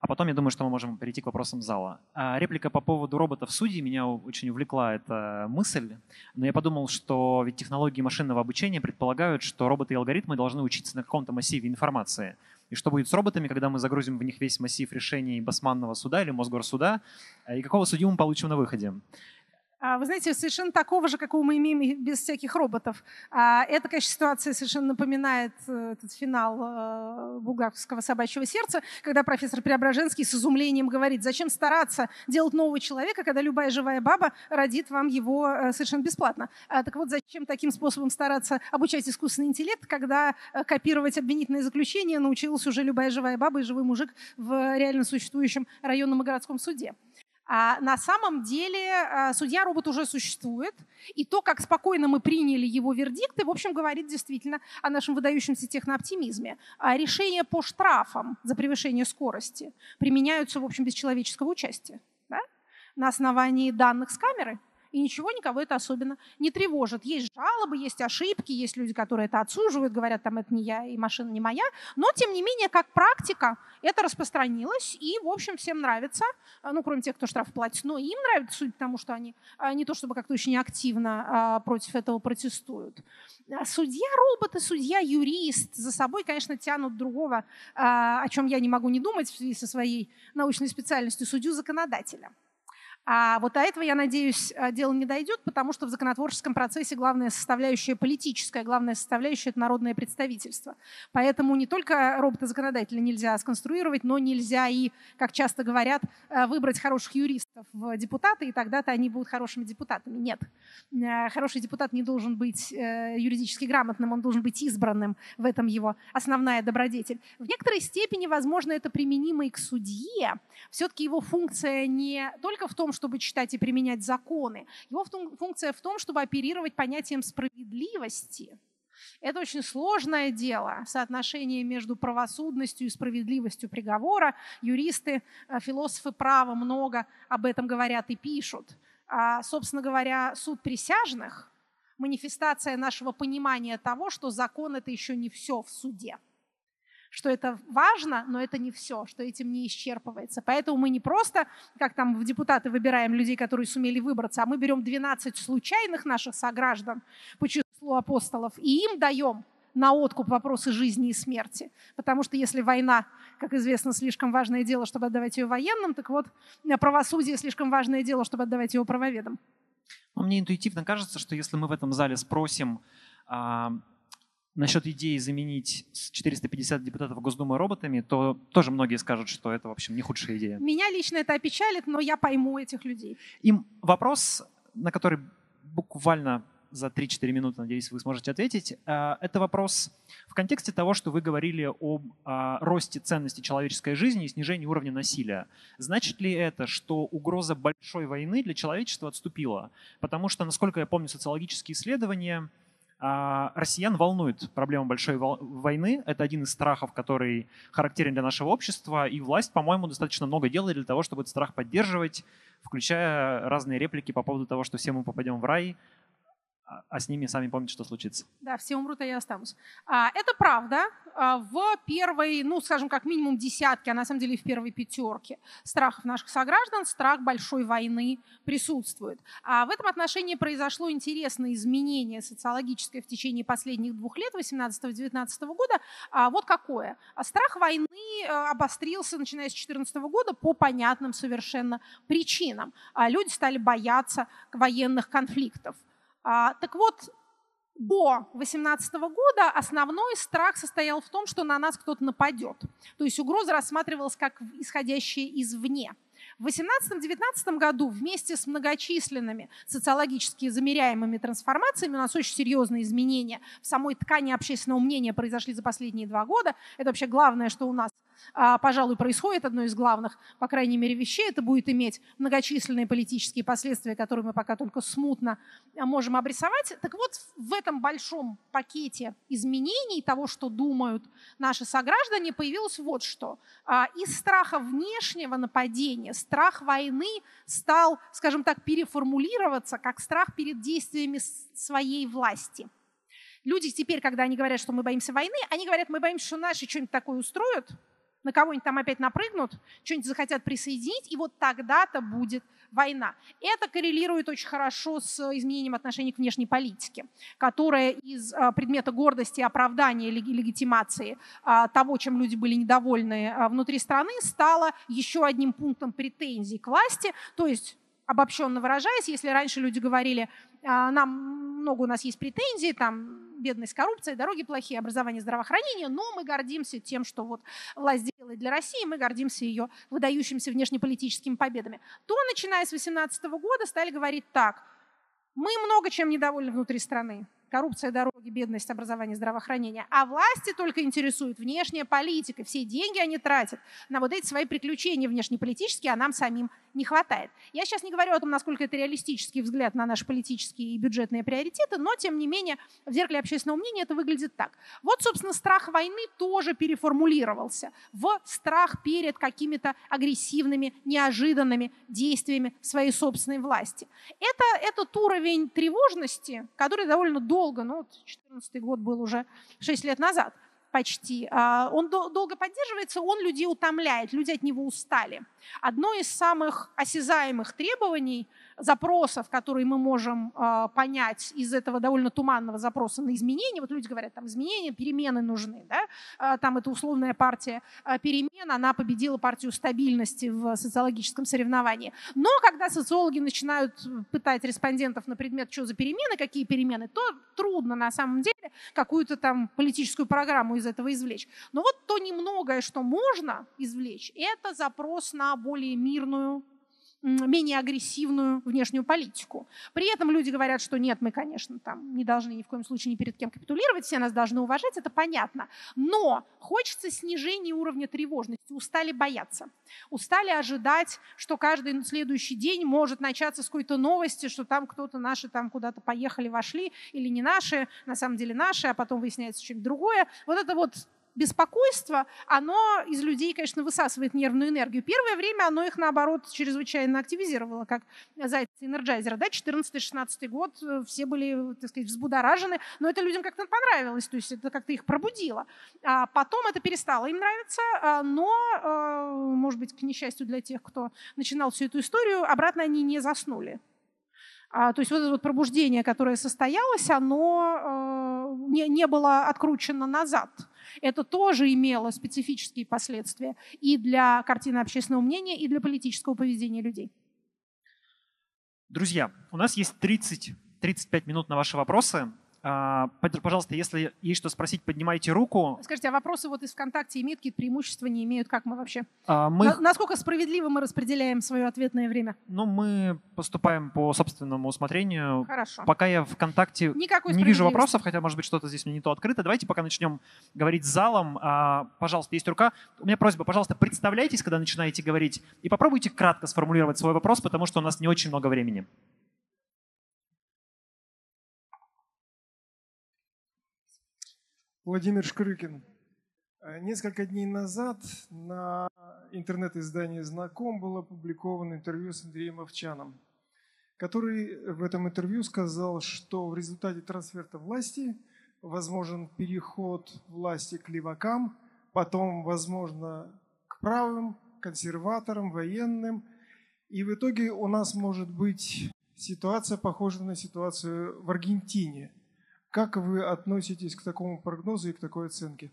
А потом я думаю, что мы можем перейти к вопросам зала. А реплика по поводу роботов судей меня очень увлекла эта мысль. Но я подумал, что ведь технологии машинного обучения предполагают, что роботы и алгоритмы должны учиться на каком-то массиве информации. И что будет с роботами, когда мы загрузим в них весь массив решений Басманного суда или Мосгорсуда, и какого судью мы получим на выходе? А, вы знаете, совершенно такого же, какого мы имеем без всяких роботов. А, эта, конечно, ситуация совершенно напоминает э, этот финал э, булгаковского собачьего сердца, когда профессор Преображенский с изумлением говорит, зачем стараться делать нового человека, когда любая живая баба родит вам его э, совершенно бесплатно. А, так вот, зачем таким способом стараться обучать искусственный интеллект, когда копировать обвинительное заключение научилась уже любая живая баба и живой мужик в реально существующем районном и городском суде. А на самом деле а, судья-робот уже существует, и то, как спокойно мы приняли его вердикты, в общем, говорит действительно о нашем выдающемся технооптимизме. А решения по штрафам за превышение скорости применяются, в общем, без человеческого участия. Да? На основании данных с камеры – и ничего никого это особенно не тревожит. Есть жалобы, есть ошибки, есть люди, которые это отсуживают, говорят, там это не я и машина не моя, но тем не менее, как практика, это распространилось, и, в общем, всем нравится, а, ну, кроме тех, кто штраф платит, но им нравится, судя по тому, что они а, не то чтобы как-то очень активно а, против этого протестуют. Судья-робот и судья-юрист за собой, конечно, тянут другого, о чем я не могу не думать в связи со своей научной специальностью, судью-законодателя. А вот до этого, я надеюсь, э, дело не дойдет, потому что в законотворческом процессе главная составляющая политическая, главная составляющая – это народное представительство. Поэтому не только робота-законодателя нельзя сконструировать, но нельзя и, как часто говорят, э, выбрать хороших юристов в депутаты, и тогда-то они будут хорошими депутатами. Нет. Э, хороший депутат не должен быть юридически грамотным, он должен быть избранным. В этом его основная добродетель. В некоторой степени, возможно, это применимо и к судье. Все-таки его функция не только в том, чтобы читать и применять законы. Его функция в том, чтобы оперировать понятием справедливости. Это очень сложное дело, соотношение между правосудностью и справедливостью приговора. Юристы, э, философы права много об этом говорят и пишут. А, собственно говоря, суд присяжных – манифестация нашего понимания того, что закон – это еще не все в суде что это важно, но это не все, что этим не исчерпывается. Поэтому мы не просто, как там в депутаты выбираем людей, которые сумели выбраться, а мы берем 12 случайных наших сограждан числу апостолов и им даем на откуп вопросы жизни и смерти. Потому что если война, как известно, слишком важное дело, чтобы отдавать ее военным, так вот правосудие слишком важное дело, чтобы отдавать его правоведам. Но мне интуитивно кажется, что если мы в этом зале спросим а, насчет идеи заменить 450 депутатов Госдумы роботами, то тоже многие скажут, что это, в общем, не худшая идея. Меня лично это опечалит, но я пойму этих людей. Им вопрос, на который буквально за 3-4 минуты, надеюсь, вы сможете ответить. А, это вопрос в контексте того, что вы говорили об а, росте ценности человеческой жизни и снижении уровня насилия. Значит ли это, что угроза большой войны для человечества отступила? Потому что, насколько я помню социологические исследования, а, россиян волнует проблема большой войны. Это один из страхов, который характерен для нашего общества. И власть, по-моему, достаточно много делает для того, чтобы этот страх поддерживать, включая разные реплики по поводу того, что все мы попадем в рай, а, а с ними сами помните, что случится. Да, все умрут, а я останусь. А, это правда. А, в первой, ну, скажем, как минимум десятке, а на самом деле в первой пятерке страхов наших сограждан страх большой войны присутствует. А в этом отношении произошло интересное изменение социологическое в течение последних двух лет, 18-19 года. А вот какое. Страх войны э, обострился, начиная с 2014 года, по понятным совершенно причинам. Люди стали бояться военных конфликтов. А, так вот, до 2018 года основной страх состоял в том, что на нас кто-то нападет. То есть угроза рассматривалась как исходящая извне. В 2018-2019 году вместе с многочисленными социологически замеряемыми трансформациями у нас очень серьезные изменения в самой ткани общественного мнения произошли за последние два года. Это вообще главное, что у нас а, пожалуй, происходит одно из главных, по крайней мере, вещей. Это будет иметь многочисленные политические последствия, которые мы пока только смутно а, можем обрисовать. Так вот, в этом большом пакете изменений того, что думают наши сограждане, появилось вот что. А, из страха внешнего нападения, страх войны стал, скажем так, переформулироваться как страх перед действиями своей власти – люди теперь, когда они говорят, что мы боимся войны, они говорят, мы боимся, что наши что-нибудь такое устроят, на кого-нибудь там опять напрыгнут, что-нибудь захотят присоединить, и вот тогда-то будет война. Это коррелирует очень хорошо с изменением отношений к внешней политике, которая из а, предмета гордости, оправдания, легитимации а, того, чем люди были недовольны а, внутри страны, стала еще одним пунктом претензий к власти, то есть обобщенно выражаясь, если раньше люди говорили, нам много у нас есть претензий, там бедность, коррупция, дороги плохие, образование, здравоохранение, но мы гордимся тем, что вот власть делает для России, мы гордимся ее выдающимися внешнеполитическими победами. То, начиная с 2018 года, стали говорить так, мы много чем недовольны внутри страны коррупция, дороги, бедность, образование, здравоохранение. А власти только интересует внешняя политика. Все деньги они тратят на вот эти свои приключения внешнеполитические, а нам самим не хватает. Я сейчас не говорю о том, насколько это реалистический взгляд на наши политические и бюджетные приоритеты, но, тем не менее, в зеркале общественного мнения это выглядит так. Вот, собственно, страх войны тоже переформулировался в страх перед какими-то агрессивными, неожиданными действиями своей собственной власти. Это этот уровень тревожности, который довольно долго, ну, 2014 год был уже 6 лет назад почти, а, он долго поддерживается, он людей утомляет, люди от него устали. Одно из самых осязаемых требований – запросов, которые мы можем э, понять из этого довольно туманного запроса на изменения. Вот люди говорят, там изменения, перемены нужны. Да? Э, там эта условная партия э, перемен, она победила партию стабильности в социологическом соревновании. Но когда социологи начинают пытать респондентов на предмет, что за перемены, какие перемены, то трудно на самом деле какую-то там политическую программу из этого извлечь. Но вот то немногое, что можно извлечь, это запрос на более мирную менее агрессивную внешнюю политику. При этом люди говорят, что нет, мы, конечно, там не должны ни в коем случае ни перед кем капитулировать, все нас должны уважать, это понятно. Но хочется снижения уровня тревожности, устали бояться, устали ожидать, что каждый следующий день может начаться с какой-то новости, что там кто-то наши там куда-то поехали, вошли, или не наши, на самом деле наши, а потом выясняется что-нибудь другое. Вот это вот беспокойство, оно из людей, конечно, высасывает нервную энергию. Первое время оно их, наоборот, чрезвычайно активизировало, как зайцы энерджайзера. Да? 14-16 год э, все были, так сказать, взбудоражены, но это людям как-то понравилось, то есть это как-то их пробудило. А потом это перестало им нравиться, а, но, э, может быть, к несчастью для тех, кто начинал всю эту историю, обратно они не заснули. А, то есть вот это вот пробуждение, которое состоялось, оно э, не, не было откручено назад. Это тоже имело специфические последствия и для картины общественного мнения, и для политического поведения людей. Друзья, у нас есть 30-35 минут на ваши вопросы. А, пожалуйста, если есть что спросить, поднимайте руку. Скажите, а вопросы вот из ВКонтакте имеют какие-то преимущества, не имеют? Как мы вообще? А, мы... насколько справедливо мы распределяем свое ответное время? Ну, мы поступаем по собственному усмотрению. Хорошо. Пока я ВКонтакте Никакой не вижу вопросов, хотя, может быть, что-то здесь мне не то открыто. Давайте пока начнем говорить с залом. А, пожалуйста, есть рука. У меня просьба, пожалуйста, представляйтесь, когда начинаете говорить, и попробуйте кратко сформулировать свой вопрос, потому что у нас не очень много времени. Владимир Шкрыкин. Э, несколько дней назад на интернет-издании «Знаком» было опубликовано интервью с Андреем Овчаном, который в этом интервью сказал, что в результате трансферта власти возможен переход власти к левакам, потом, возможно, к правым, консерваторам, военным. И в итоге у нас может быть ситуация, похожая на ситуацию в Аргентине – как вы относитесь к такому прогнозу и к такой оценке?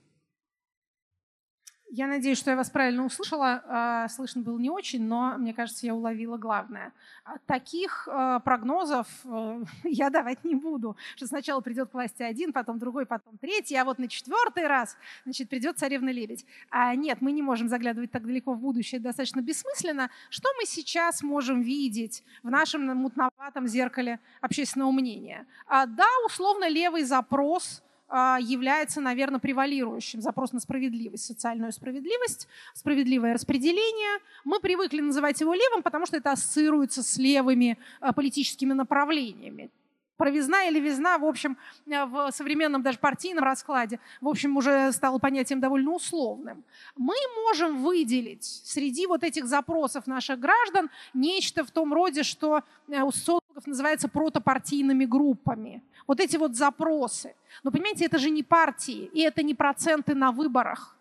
Я надеюсь, что я вас правильно услышала. А, слышно было не очень, но мне кажется, я уловила главное. А, таких а, прогнозов э, я давать не буду, что сначала придет к власти один, потом другой, потом третий, а вот на четвертый раз значит, придет царевна-лебедь. А нет, мы не можем заглядывать так далеко в будущее, достаточно бессмысленно. Что мы сейчас можем видеть в нашем мутноватом зеркале общественного мнения? Да, условно левый запрос – является, наверное, превалирующим. Запрос на справедливость, социальную справедливость, справедливое распределение. Мы привыкли называть его левым, потому что это ассоциируется с левыми а, политическими направлениями. Правизна или визна, в общем, а, в современном даже партийном раскладе, в общем, уже стало понятием довольно условным. Мы можем выделить среди вот этих запросов наших граждан нечто в том роде, что у социологов называется протопартийными группами вот эти вот запросы. Но понимаете, это же не партии, и это не проценты на выборах.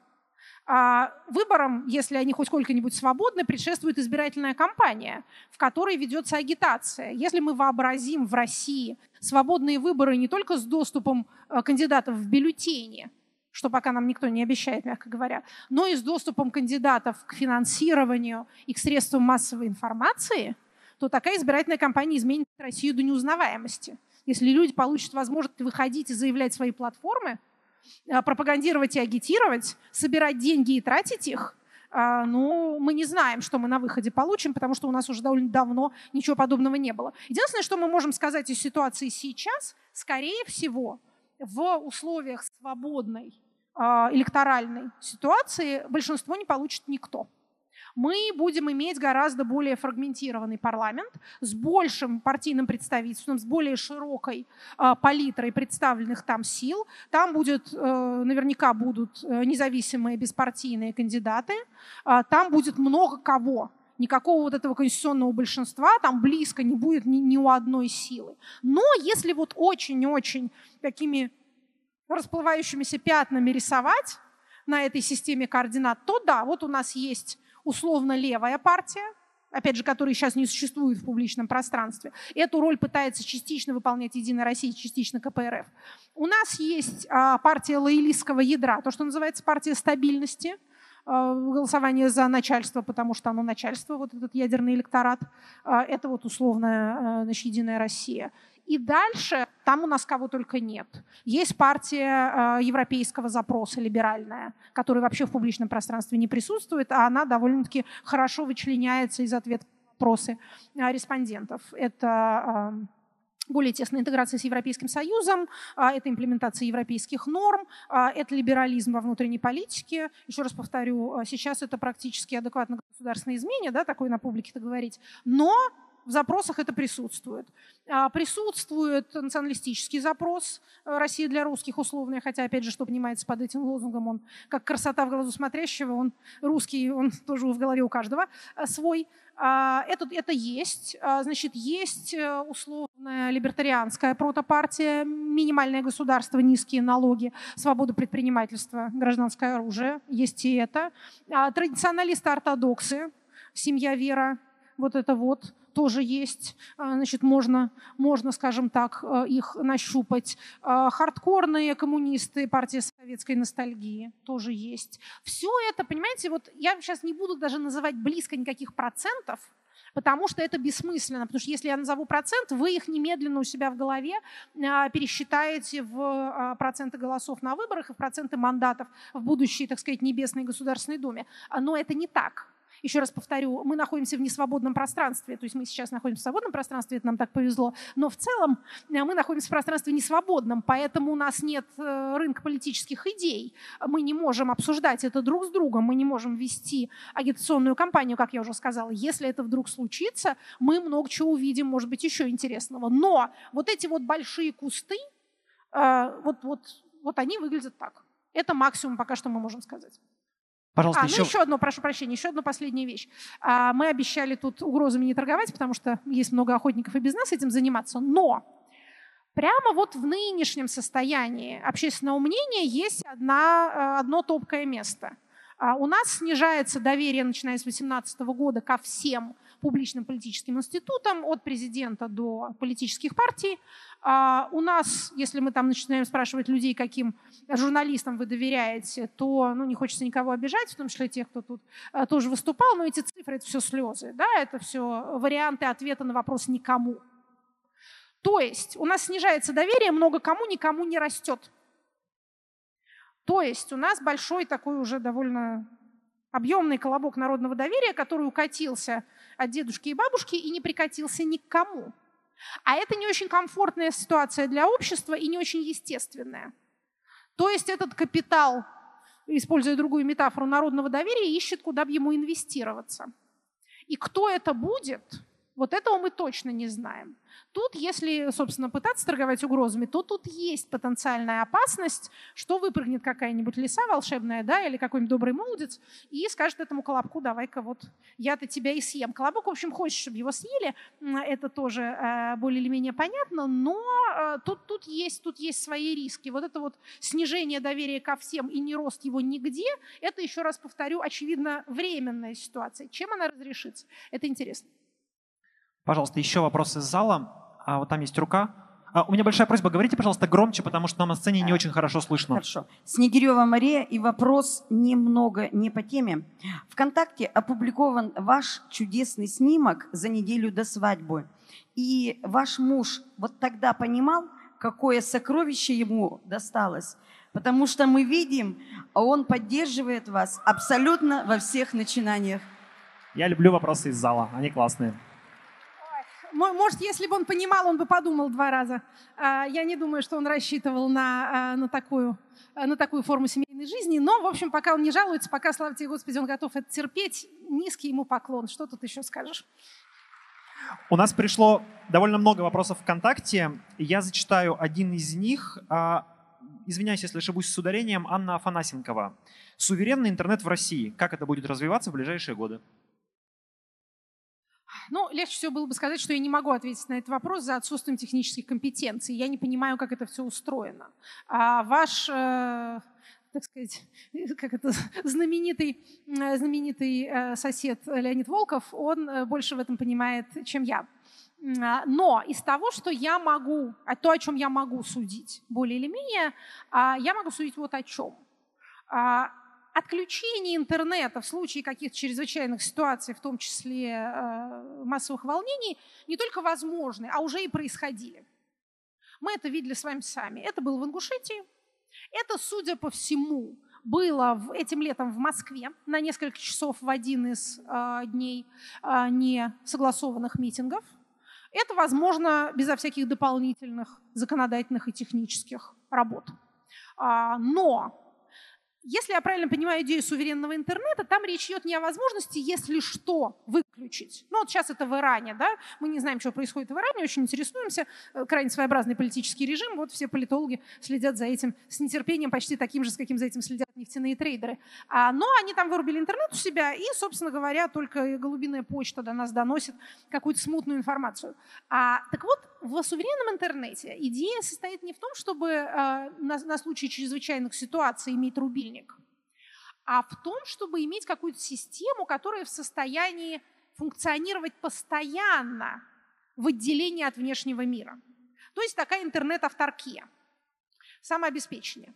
А выборам, если они хоть сколько-нибудь свободны, предшествует избирательная кампания, в которой ведется агитация. Если мы вообразим в России свободные выборы не только с доступом э, кандидатов в бюллетени, что пока нам никто не обещает, мягко говоря, но и с доступом кандидатов к финансированию и к средствам массовой информации, то такая избирательная кампания изменит Россию до неузнаваемости если люди получат возможность выходить и заявлять свои платформы, а, пропагандировать и агитировать, собирать деньги и тратить их, а, ну, мы не знаем, что мы на выходе получим, потому что у нас уже довольно давно ничего подобного не было. Единственное, что мы можем сказать из ситуации сейчас, скорее всего, в условиях свободной а, электоральной ситуации большинство не получит никто мы будем иметь гораздо более фрагментированный парламент с большим партийным представительством, с более широкой э, палитрой представленных там сил. Там будет, э, наверняка будут э, независимые беспартийные кандидаты. Э, там будет много кого никакого вот этого конституционного большинства там близко не будет ни, ни у одной силы. Но если вот очень-очень такими расплывающимися пятнами рисовать на этой системе координат, то да, вот у нас есть условно левая партия, опять же, которая сейчас не существует в публичном пространстве. Эту роль пытается частично выполнять «Единая Россия», частично КПРФ. У нас есть а, партия лоялистского ядра, то, что называется партия стабильности, а, голосование за начальство, потому что оно начальство, вот этот ядерный электорат, а, это вот условная значит, «Единая Россия». И дальше там у нас кого только нет. Есть партия э, европейского запроса, либеральная, которая вообще в публичном пространстве не присутствует, а она довольно-таки хорошо вычленяется из ответа вопросы э, респондентов. Это э, более тесная интеграция с Европейским Союзом, это имплементация европейских норм, это либерализм во внутренней политике. Еще раз повторю, сейчас это практически адекватно государственное изменение, да, такое на публике-то говорить. Но в запросах это присутствует. А, присутствует националистический запрос э, «Россия для русских» условный, хотя, опять же, что понимается под этим лозунгом, он как красота в глазу смотрящего, он русский, он тоже в голове у каждого э, свой. А, это, это есть. А, значит, есть э, условная либертарианская протопартия, минимальное государство, низкие налоги, свобода предпринимательства, гражданское оружие. Есть и это. Традиционалисты-ортодоксы, семья Вера, вот это вот тоже есть, а, значит, можно, можно, скажем так, э, их нащупать. А, хардкорные коммунисты, партия советской ностальгии тоже есть. Все это, понимаете, вот я сейчас не буду даже называть близко никаких процентов, потому что это бессмысленно, потому что если я назову процент, вы их немедленно у себя в голове а, пересчитаете в проценты голосов на выборах и в проценты мандатов в будущей, так сказать, небесной Государственной Думе. Но это не так. Еще раз повторю, мы находимся в несвободном пространстве, то есть мы сейчас находимся в свободном пространстве, это нам так повезло, но в целом э, мы находимся в пространстве несвободном, поэтому у нас нет э, рынка политических идей, мы не можем обсуждать это друг с другом, мы не можем вести агитационную кампанию, как я уже сказала. Если это вдруг случится, мы много чего увидим, может быть, еще интересного. Но вот эти вот большие кусты, э, вот, вот, вот они выглядят так. Это максимум пока что мы можем сказать. Пожалуйста, а, еще... ну еще одно, прошу прощения, еще одна последняя вещь. А, мы обещали тут угрозами не торговать, потому что есть много охотников и без нас этим заниматься, но прямо вот в нынешнем состоянии общественного мнения есть одна, э, одно топкое место. А, у нас снижается доверие, начиная с 2018 года, ко всем публичным политическим институтам, от президента до политических партий. А у нас, если мы там начинаем спрашивать людей, каким журналистам вы доверяете, то ну, не хочется никого обижать, в том числе тех, кто тут а, тоже выступал, но эти цифры — это все слезы, да, это все варианты ответа на вопрос «никому». То есть у нас снижается доверие, много кому, никому не растет. То есть у нас большой такой уже довольно объемный колобок народного доверия, который укатился от дедушки и бабушки и не прикатился ни к кому. А это не очень комфортная ситуация для общества и не очень естественная. То есть этот капитал, используя другую метафору народного доверия, ищет, куда бы ему инвестироваться. И кто это будет, вот этого мы точно не знаем. Тут, если, собственно, пытаться торговать угрозами, то тут есть потенциальная опасность, что выпрыгнет какая-нибудь лиса волшебная, да, или какой-нибудь добрый молодец и скажет этому колобку, давай-ка вот я-то тебя и съем. Колобок, в общем, хочет, чтобы его съели, это тоже э, более или менее понятно, но э, тут, тут, есть, тут есть свои риски. Вот это вот снижение доверия ко всем и не рост его нигде, это, еще раз повторю, очевидно, временная ситуация. Чем она разрешится? Это интересно. Пожалуйста, еще вопрос из зала. А вот там есть рука. А, у меня большая просьба, говорите, пожалуйста, громче, потому что нам на сцене не очень хорошо слышно. Хорошо. Снегирева Мария, и вопрос немного не по теме. Вконтакте опубликован ваш чудесный снимок за неделю до свадьбы. И ваш муж вот тогда понимал, какое сокровище ему досталось. Потому что мы видим, он поддерживает вас абсолютно во всех начинаниях. Я люблю вопросы из зала, они классные. Может, если бы он понимал, он бы подумал два раза. А, я не думаю, что он рассчитывал на, а, на, такую, а, на такую форму семейной жизни. Но, в общем, пока он не жалуется, пока, слава тебе, Господи, он готов это терпеть, низкий ему поклон. Что тут еще скажешь? У нас пришло довольно много вопросов ВКонтакте. Я зачитаю один из них. Извиняюсь, если ошибусь с ударением. Анна Афанасенкова. Суверенный интернет в России. Как это будет развиваться в ближайшие годы? Ну, легче всего было бы сказать, что я не могу ответить на этот вопрос за отсутствием технических компетенций. Я не понимаю, как это все устроено. А ваш э, так сказать, как это, знаменитый, э, знаменитый э, сосед Леонид Волков, он больше в этом понимает, чем я. А, но из того, что я могу, а то, о чем я могу судить, более или менее, а, я могу судить вот о чем отключение интернета в случае каких-то чрезвычайных ситуаций, в том числе э, массовых волнений, не только возможны, а уже и происходили. Мы это видели с вами сами. Это было в Ингушетии. Это, судя по всему, было этим летом в Москве на несколько часов в один из э, дней э, несогласованных митингов. Это возможно безо всяких дополнительных законодательных и технических работ. А, но Если я правильно понимаю идею суверенного интернета, там речь идет не о возможности, если что, выключить. Ну вот сейчас это в Иране, да, мы не знаем, что происходит в Иране, очень интересуемся, э, крайне своеобразный политический режим, вот все политологи следят за этим с нетерпением, почти таким же, с каким за этим следят нефтяные трейдеры. А, но они там вырубили интернет у себя, и, собственно говоря, только голубиная почта до нас доносит какую-то смутную информацию. А, так вот, в суверенном интернете идея состоит не в том, чтобы э, на, на случай чрезвычайных ситуаций иметь рубильник, а в том, чтобы иметь какую-то систему, которая в состоянии функционировать постоянно в отделении от внешнего мира. То есть такая интернет-авторкия, самообеспечение.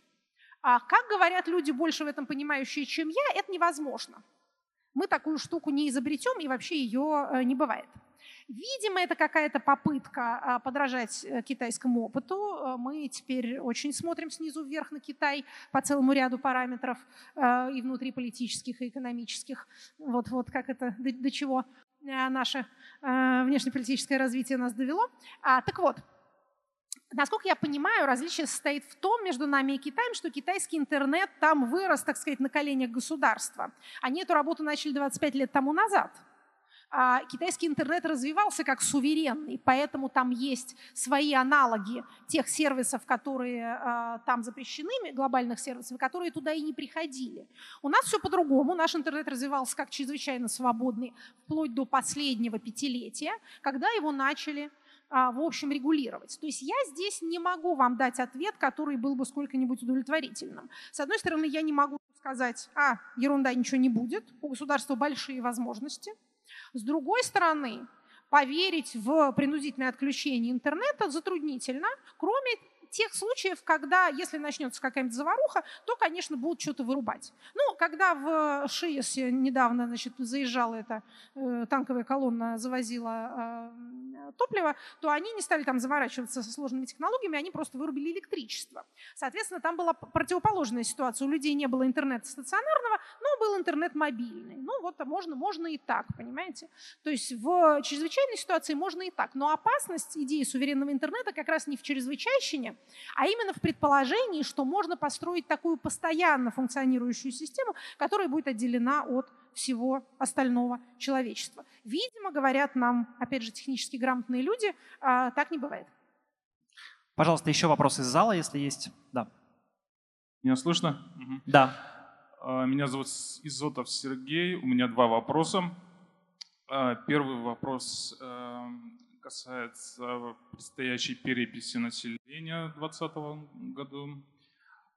А как говорят люди, больше в этом понимающие, чем я, это невозможно. Мы такую штуку не изобретем, и вообще ее э, не бывает. Видимо, это какая-то попытка а, подражать э, китайскому опыту. Э, мы теперь очень смотрим снизу вверх на Китай по целому ряду параметров э, и внутриполитических, и экономических. Вот, вот как это, до, до чего наше внешнеполитическое развитие нас довело. А, так вот, Насколько я понимаю, различие состоит в том между нами и Китаем, что китайский интернет там вырос, так сказать, на коленях государства. Они эту работу начали 25 лет тому назад – китайский интернет развивался как суверенный, поэтому там есть свои аналоги тех сервисов, которые а, там запрещены, глобальных сервисов, которые туда и не приходили. У нас все по-другому. Наш интернет развивался как чрезвычайно свободный вплоть до последнего пятилетия, когда его начали а, в общем, регулировать. То есть я здесь не могу вам дать ответ, который был бы сколько-нибудь удовлетворительным. С одной стороны, я не могу сказать, а, ерунда, ничего не будет, у государства большие возможности – с другой стороны, поверить в принудительное отключение интернета затруднительно, кроме тех случаев, когда, если начнется какая-нибудь заваруха, то, конечно, будут что-то вырубать. Ну, когда в Шиесе недавно значит, заезжала эта э, танковая колонна, завозила э, топливо, то они не стали там заворачиваться со сложными технологиями, они просто вырубили электричество. Соответственно, там была противоположная ситуация. У людей не было интернета стационарного, но был интернет мобильный. Ну, вот можно, можно и так, понимаете? То есть в чрезвычайной ситуации можно и так. Но опасность идеи суверенного интернета как раз не в чрезвычайщине, а именно в предположении, что можно построить такую постоянно функционирующую систему, которая будет отделена от всего остального человечества. Видимо, говорят нам, опять же, технически грамотные люди, а, так не бывает. Пожалуйста, еще вопрос из зала, если есть. Да. Меня слышно? Угу. Да. А, меня зовут Изотов Сергей. У меня два вопроса. А, первый вопрос эм, касается предстоящей переписи населения в 2020 году.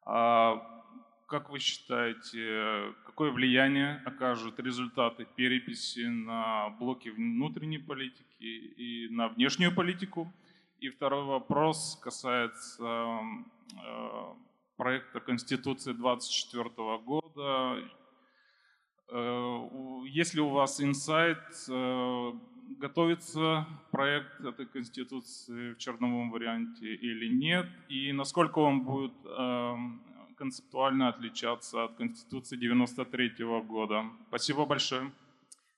А как вы считаете, какое влияние окажут результаты переписи на блоки внутренней политики и на внешнюю политику? И второй вопрос касается э, проекта Конституции 24 года. Э, есть ли у вас инсайт э, готовится проект этой конституции в черновом варианте или нет, и насколько он будет э, концептуально отличаться от конституции 93 года. Спасибо большое.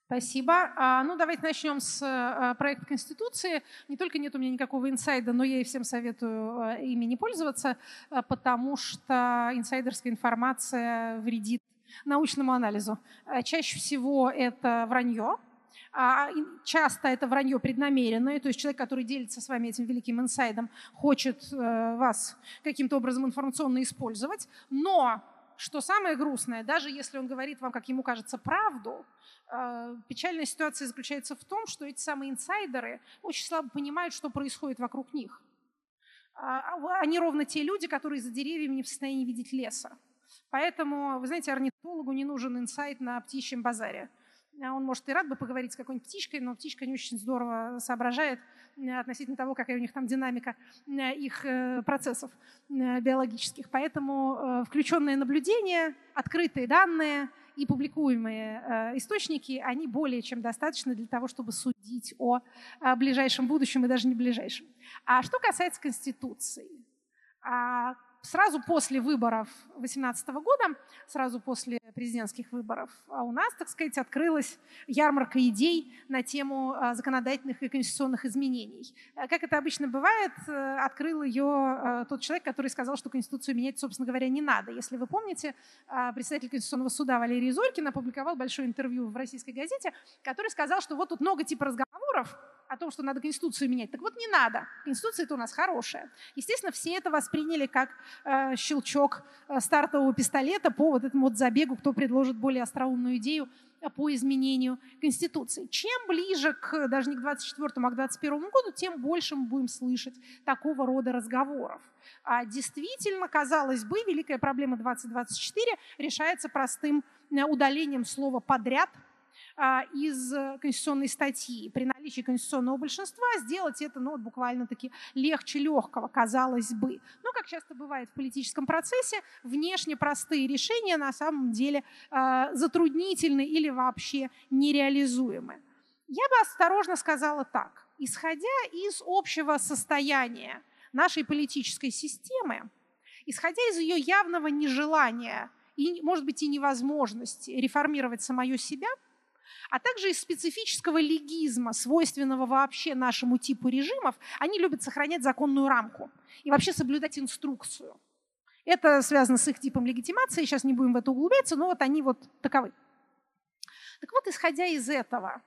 Спасибо. А, ну, давайте начнем с а, проекта Конституции. Не только нет у меня никакого инсайда, но я и всем советую а, ими не пользоваться, потому что инсайдерская информация вредит научному анализу. Чаще всего это вранье, часто это вранье преднамеренное, то есть человек, который делится с вами этим великим инсайдом, хочет э, вас каким-то образом информационно использовать, но что самое грустное, даже если он говорит вам, как ему кажется, правду, э, печальная ситуация заключается в том, что эти самые инсайдеры очень слабо понимают, что происходит вокруг них. А, а они ровно те люди, которые за деревьями не в состоянии видеть леса. Поэтому, вы знаете, орнитологу не нужен инсайт на птичьем базаре. А он, может, и рад бы поговорить с какой-нибудь птичкой, но птичка не очень здорово соображает э, относительно того, какая у них там динамика э, их э, процессов биологических. Поэтому включенные наблюдения, открытые данные и публикуемые источники, они более чем достаточно для того, чтобы судить о ближайшем будущем и даже не ближайшем. А что касается Конституции, а сразу после выборов 2018 года, сразу после президентских выборов, а у нас, так сказать, открылась ярмарка идей на тему а, законодательных и конституционных изменений. Э, как это обычно бывает, э, открыл ее э, тот человек, который сказал, что Конституцию менять, собственно говоря, не надо. Если вы помните, а, председатель Конституционного суда Валерий Зорькин опубликовал большое интервью в российской газете, который сказал, что вот тут много типа разговоров, о том, что надо Конституцию менять. Так вот, не надо. Конституция-то у нас хорошая. Естественно, все это восприняли как э, щелчок э, стартового пистолета по вот этому вот забегу, кто предложит более остроумную идею э, по изменению Конституции. Чем ближе к, даже не к 24 а к 21 году, тем больше мы будем слышать такого рода разговоров. А действительно, казалось бы, великая проблема 2024 решается простым э, удалением слова «подряд» из конституционной статьи. При наличии конституционного большинства сделать это ну, вот буквально-таки легче легкого, казалось бы. Но, как часто бывает в политическом процессе, внешне простые решения на самом деле э, затруднительны или вообще нереализуемы. Я бы осторожно сказала так. Исходя из общего состояния нашей политической системы, исходя из ее явного нежелания и, может быть, и невозможности реформировать самое себя – а также из специфического легизма, свойственного вообще нашему типу режимов, они любят сохранять законную рамку и вообще соблюдать инструкцию. Это связано с их типом легитимации, сейчас не будем в это углубляться, но вот они вот таковы. Так вот, исходя из этого,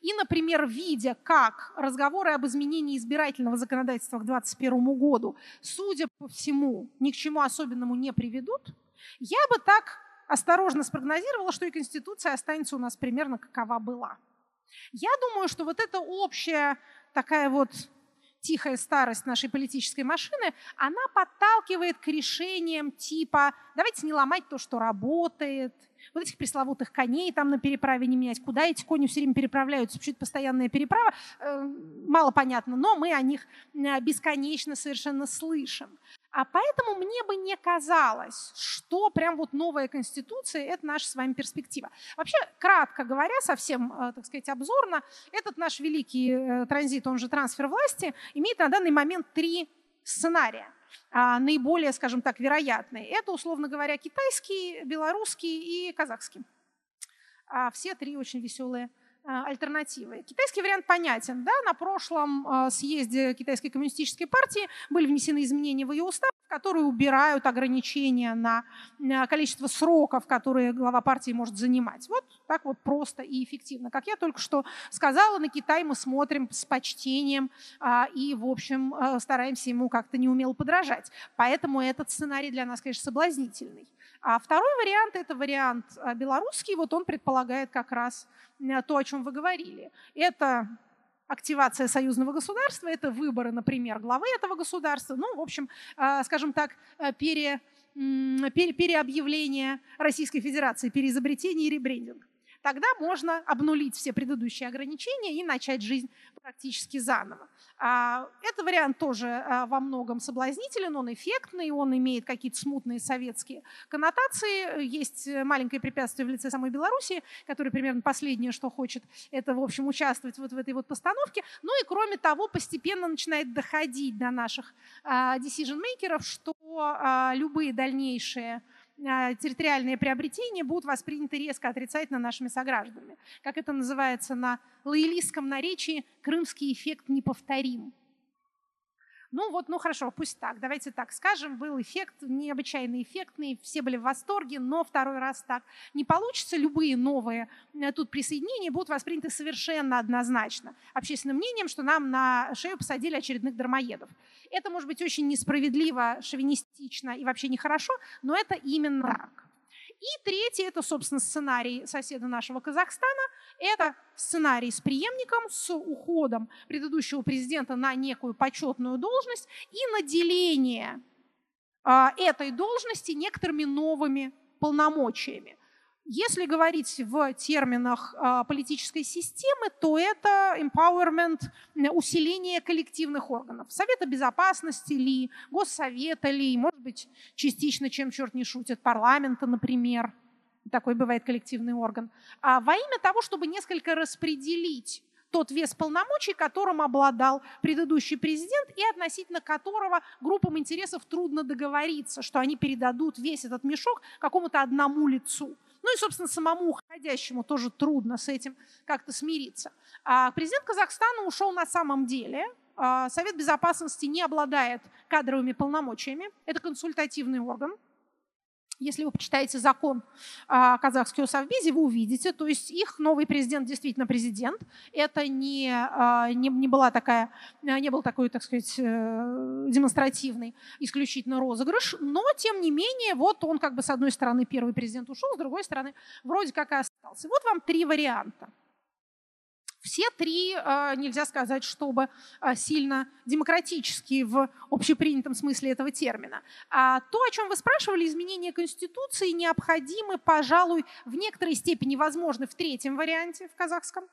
и, например, видя, как разговоры об изменении избирательного законодательства к 2021 году, судя по всему, ни к чему особенному не приведут, я бы так осторожно спрогнозировала, что и Конституция останется у нас примерно какова была. Я думаю, что вот эта общая такая вот тихая старость нашей политической машины, она подталкивает к решениям типа давайте не ломать то, что работает, вот этих пресловутых коней там на переправе не менять, куда эти кони все время переправляются, почему это постоянная переправа, э, мало понятно, но мы о них э, бесконечно совершенно слышим. А поэтому мне бы не казалось, что прям вот новая конституция – это наша с вами перспектива. Вообще, кратко говоря, совсем, э, так сказать, обзорно, этот наш великий транзит, он же трансфер власти, имеет на данный момент три сценария наиболее, скажем так, вероятные. Это, условно говоря, китайский, белорусский и казахский. А все три очень веселые а, альтернативы. Китайский вариант понятен. Да? На прошлом а, съезде Китайской коммунистической партии были внесены изменения в ее устав, которые убирают ограничения на количество сроков, которые глава партии может занимать. Вот так вот просто и эффективно. Как я только что сказала, на Китай мы смотрим с почтением а, и, в общем, стараемся ему как-то неумело подражать. Поэтому этот сценарий для нас, конечно, соблазнительный. А второй вариант – это вариант белорусский. Вот он предполагает как раз то, о чем вы говорили. Это активация союзного государства, это выборы, например, главы этого государства, ну, в общем, а, скажем так, э, пере, пере, переобъявление Российской Федерации, переизобретение и ребрендинг. Тогда можно обнулить все предыдущие ограничения и начать жизнь практически заново. А, это вариант тоже а, во многом соблазнителен, он эффектный, он имеет какие-то смутные советские коннотации. Есть маленькое препятствие в лице самой Беларуси, которая примерно последнее, что хочет, это, в общем, участвовать вот в этой вот постановке. Ну и, кроме того, постепенно начинает доходить до наших а, decision-мейкеров, что любые дальнейшие территориальные приобретения будут восприняты резко отрицательно нашими согражданами. Как это называется на лоялистском наречии, крымский эффект неповторим. Ну вот, ну хорошо, пусть так, давайте так скажем, был эффект необычайно эффектный, все были в восторге, но второй раз так не получится. Любые новые э, тут присоединения будут восприняты совершенно однозначно общественным мнением, что нам на шею посадили очередных дармоедов. Это может быть очень несправедливо, шовинистично и вообще нехорошо, но это именно так. И третий – это, собственно, сценарий соседа нашего Казахстана. Это сценарий с преемником, с уходом предыдущего президента на некую почетную должность и наделение а, этой должности некоторыми новыми полномочиями. Если говорить в терминах а, политической системы, то это empowerment, усиление коллективных органов. Совета безопасности ли, Госсовета ли, может быть, частично, чем черт не шутит, парламента, например. Такой бывает коллективный орган. А во имя того, чтобы несколько распределить тот вес полномочий, которым обладал предыдущий президент и относительно которого группам интересов трудно договориться, что они передадут весь этот мешок какому-то одному лицу. Ну и, собственно, самому уходящему тоже трудно с этим как-то смириться. А президент Казахстана ушел на самом деле. А Совет Безопасности не обладает кадровыми полномочиями. Это консультативный орган. Если вы почитаете закон о казахском совбезе, вы увидите, то есть их новый президент действительно президент. Это не, а, не, не, была такая, не был такой, так сказать, э, демонстративный исключительно розыгрыш, но тем не менее, вот он как бы с одной стороны первый президент ушел, с другой стороны вроде как и остался. Вот вам три варианта. Все три, а, нельзя сказать, чтобы а, сильно демократические в общепринятом смысле этого термина. А то, о чем вы спрашивали, изменения Конституции необходимы, пожалуй, в некоторой степени возможны в третьем варианте, в казахском.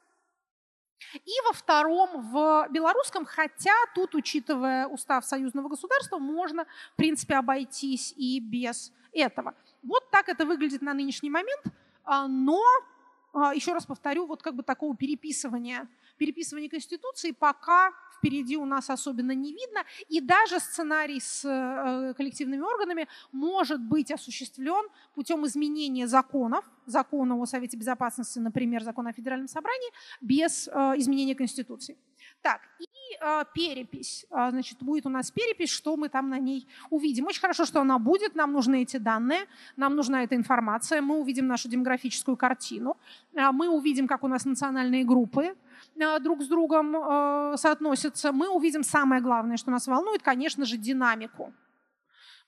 И во втором, в белорусском, хотя тут, учитывая устав союзного государства, можно, в принципе, обойтись и без этого. Вот так это выглядит на нынешний момент, но еще раз повторю, вот как бы такого переписывания, переписывания Конституции пока впереди у нас особенно не видно. И даже сценарий с э, коллективными органами может быть осуществлен путем изменения законов, закона о Совете Безопасности, например, закона о Федеральном собрании, без э, изменения Конституции. Так, и э, перепись. Э, значит, будет у нас перепись, что мы там на ней увидим. Очень хорошо, что она будет, нам нужны эти данные, нам нужна эта информация, мы увидим нашу демографическую картину, э, мы увидим, как у нас национальные группы друг с другом соотносятся, мы увидим самое главное, что нас волнует, конечно же, динамику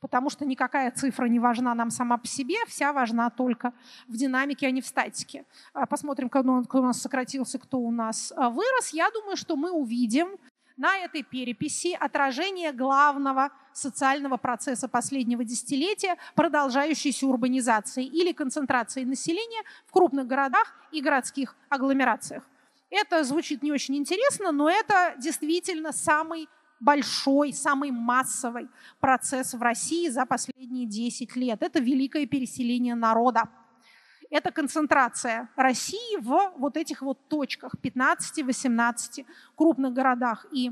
потому что никакая цифра не важна нам сама по себе, вся важна только в динамике, а не в статике. А, посмотрим, кто у нас сократился, кто у нас а, вырос. Я думаю, что мы увидим на этой переписи отражение главного социального процесса последнего десятилетия, продолжающейся урбанизации или концентрации населения в крупных городах и городских агломерациях. Это звучит не очень интересно, но это действительно самый большой, самый массовый процесс в России за последние 10 лет. Это великое переселение народа. Это концентрация России в вот этих вот точках, 15-18 крупных городах и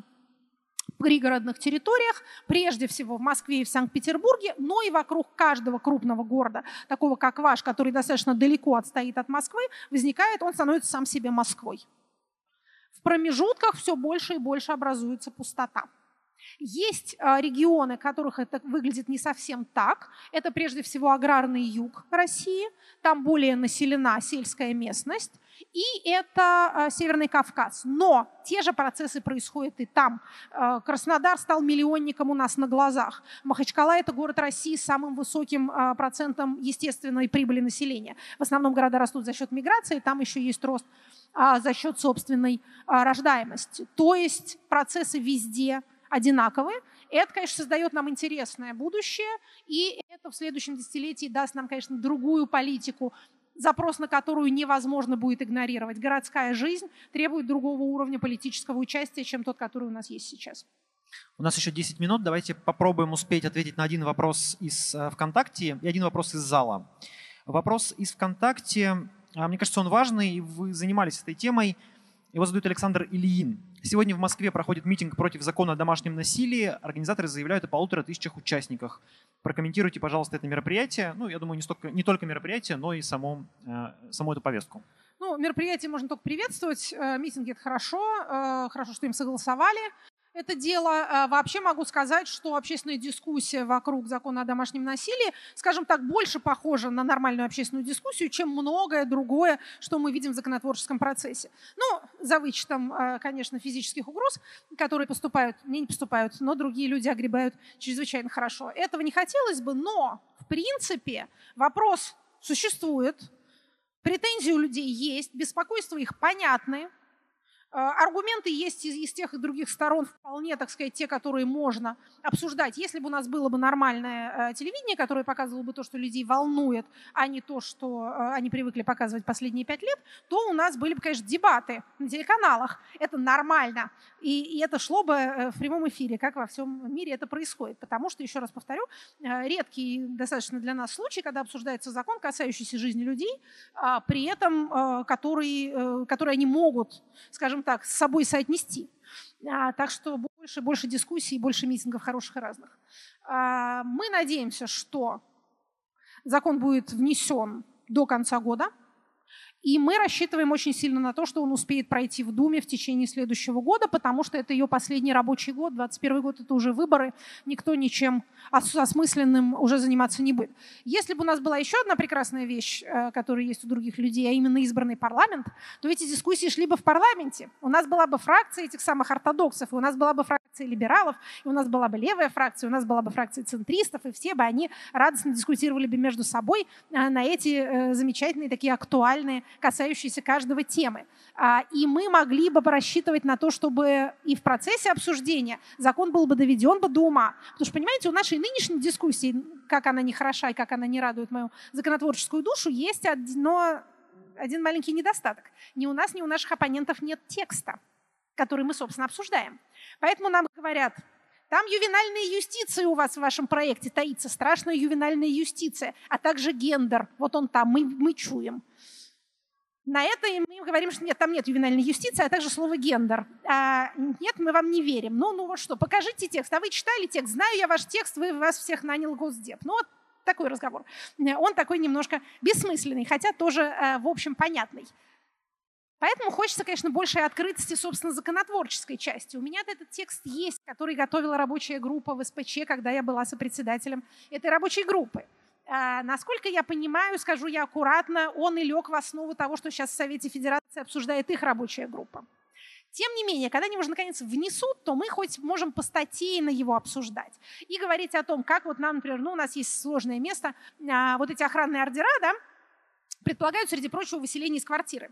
пригородных территориях, прежде всего в Москве и в Санкт-Петербурге, но и вокруг каждого крупного города, такого как ваш, который достаточно далеко отстоит от Москвы, возникает, он становится сам себе Москвой. В промежутках все больше и больше образуется пустота. Есть а, регионы, которых это выглядит не совсем так. Это прежде всего аграрный юг России, там более населена сельская местность. И это а, Северный Кавказ. Но те же процессы происходят и там. А, Краснодар стал миллионником у нас на глазах. Махачкала – это город России с самым высоким процентом естественной прибыли населения. В основном города растут за счет миграции, там еще есть рост за счет собственной рождаемости. То есть процессы везде – одинаковые. Это, конечно, создает нам интересное будущее, и это в следующем десятилетии даст нам, конечно, другую политику, запрос на которую невозможно будет игнорировать. Городская жизнь требует другого уровня политического участия, чем тот, который у нас есть сейчас. У нас еще 10 минут. Давайте попробуем успеть ответить на один вопрос из э, ВКонтакте и один вопрос из зала. Вопрос из ВКонтакте, а, мне кажется, он важный, и вы занимались этой темой. Его задает Александр Ильин. Сегодня в Москве проходит митинг против закона о домашнем насилии. Организаторы заявляют о полутора тысячах участниках. Прокомментируйте, пожалуйста, это мероприятие. Ну, я думаю, не, столько, не только мероприятие, но и само, э, саму эту повестку. Ну, мероприятие можно только приветствовать. Э, митинги – это хорошо. Э, хорошо, что им согласовали это дело. А, вообще могу сказать, что общественная дискуссия вокруг закона о домашнем насилии, скажем так, больше похожа на нормальную общественную дискуссию, чем многое другое, что мы видим в законотворческом процессе. Ну, за вычетом, а, конечно, физических угроз, которые поступают, мне не поступают, но другие люди огребают чрезвычайно хорошо. Этого не хотелось бы, но, в принципе, вопрос существует, претензии у людей есть, беспокойства их понятны, аргументы есть из, тех и других сторон вполне, так сказать, те, которые можно обсуждать. Если бы у нас было бы нормальное э, телевидение, которое показывало бы то, что людей волнует, а не то, что э, они привыкли показывать последние пять лет, то у нас были бы, конечно, дебаты на телеканалах. Это нормально. И, и это шло бы в прямом эфире, как во всем мире это происходит. Потому что, еще раз повторю, редкий достаточно для нас случай, когда обсуждается закон, касающийся жизни людей, а при этом который, который они могут, скажем так, с собой соотнести. А, так что больше, больше дискуссий, больше митингов хороших и разных. А, мы надеемся, что закон будет внесен до конца года. И мы рассчитываем очень сильно на то, что он успеет пройти в Думе в течение следующего года, потому что это ее последний рабочий год, 21 год это уже выборы, никто ничем осмысленным уже заниматься не будет. Если бы у нас была еще одна прекрасная вещь, э, которая есть у других людей, а именно избранный парламент, то эти дискуссии шли бы в парламенте. У нас была бы фракция этих самых ортодоксов, и у нас была бы фракция либералов, и у нас была бы левая фракция, у нас была бы фракция центристов, и все бы они радостно дискутировали бы между собой э, на эти э, замечательные такие актуальные касающиеся каждого темы. А, и мы могли бы рассчитывать на то, чтобы и в процессе обсуждения закон был бы доведен бы до ума. Потому что, понимаете, у нашей нынешней дискуссии, как она не хороша и как она не радует мою законотворческую душу, есть одно, один маленький недостаток. Ни у нас, ни у наших оппонентов нет текста, который мы, собственно, обсуждаем. Поэтому нам говорят, там ювенальная юстиция у вас в вашем проекте таится, страшная ювенальная юстиция, а также гендер. Вот он там, мы, мы чуем. На это мы им говорим, что нет, там нет ювенальной юстиции, а также слово гендер. А, нет, мы вам не верим. Ну, ну вот что, покажите текст. А вы читали текст? Знаю я ваш текст, вы вас всех нанял Госдеп. Ну вот такой разговор. Он такой немножко бессмысленный, хотя тоже, э, в общем, понятный. Поэтому хочется, конечно, большей открытости, собственно, законотворческой части. У меня этот текст есть, который готовила рабочая группа в СПЧ, когда я была сопредседателем этой рабочей группы. А, насколько я понимаю, скажу я аккуратно, он и лег в основу того, что сейчас в Совете Федерации обсуждает их рабочая группа. Тем не менее, когда они уже наконец внесут, то мы хоть можем по статейно его обсуждать и говорить о том, как вот нам, например, ну, у нас есть сложное место, а, вот эти охранные ордера, да, предполагают, среди прочего, выселение из квартиры,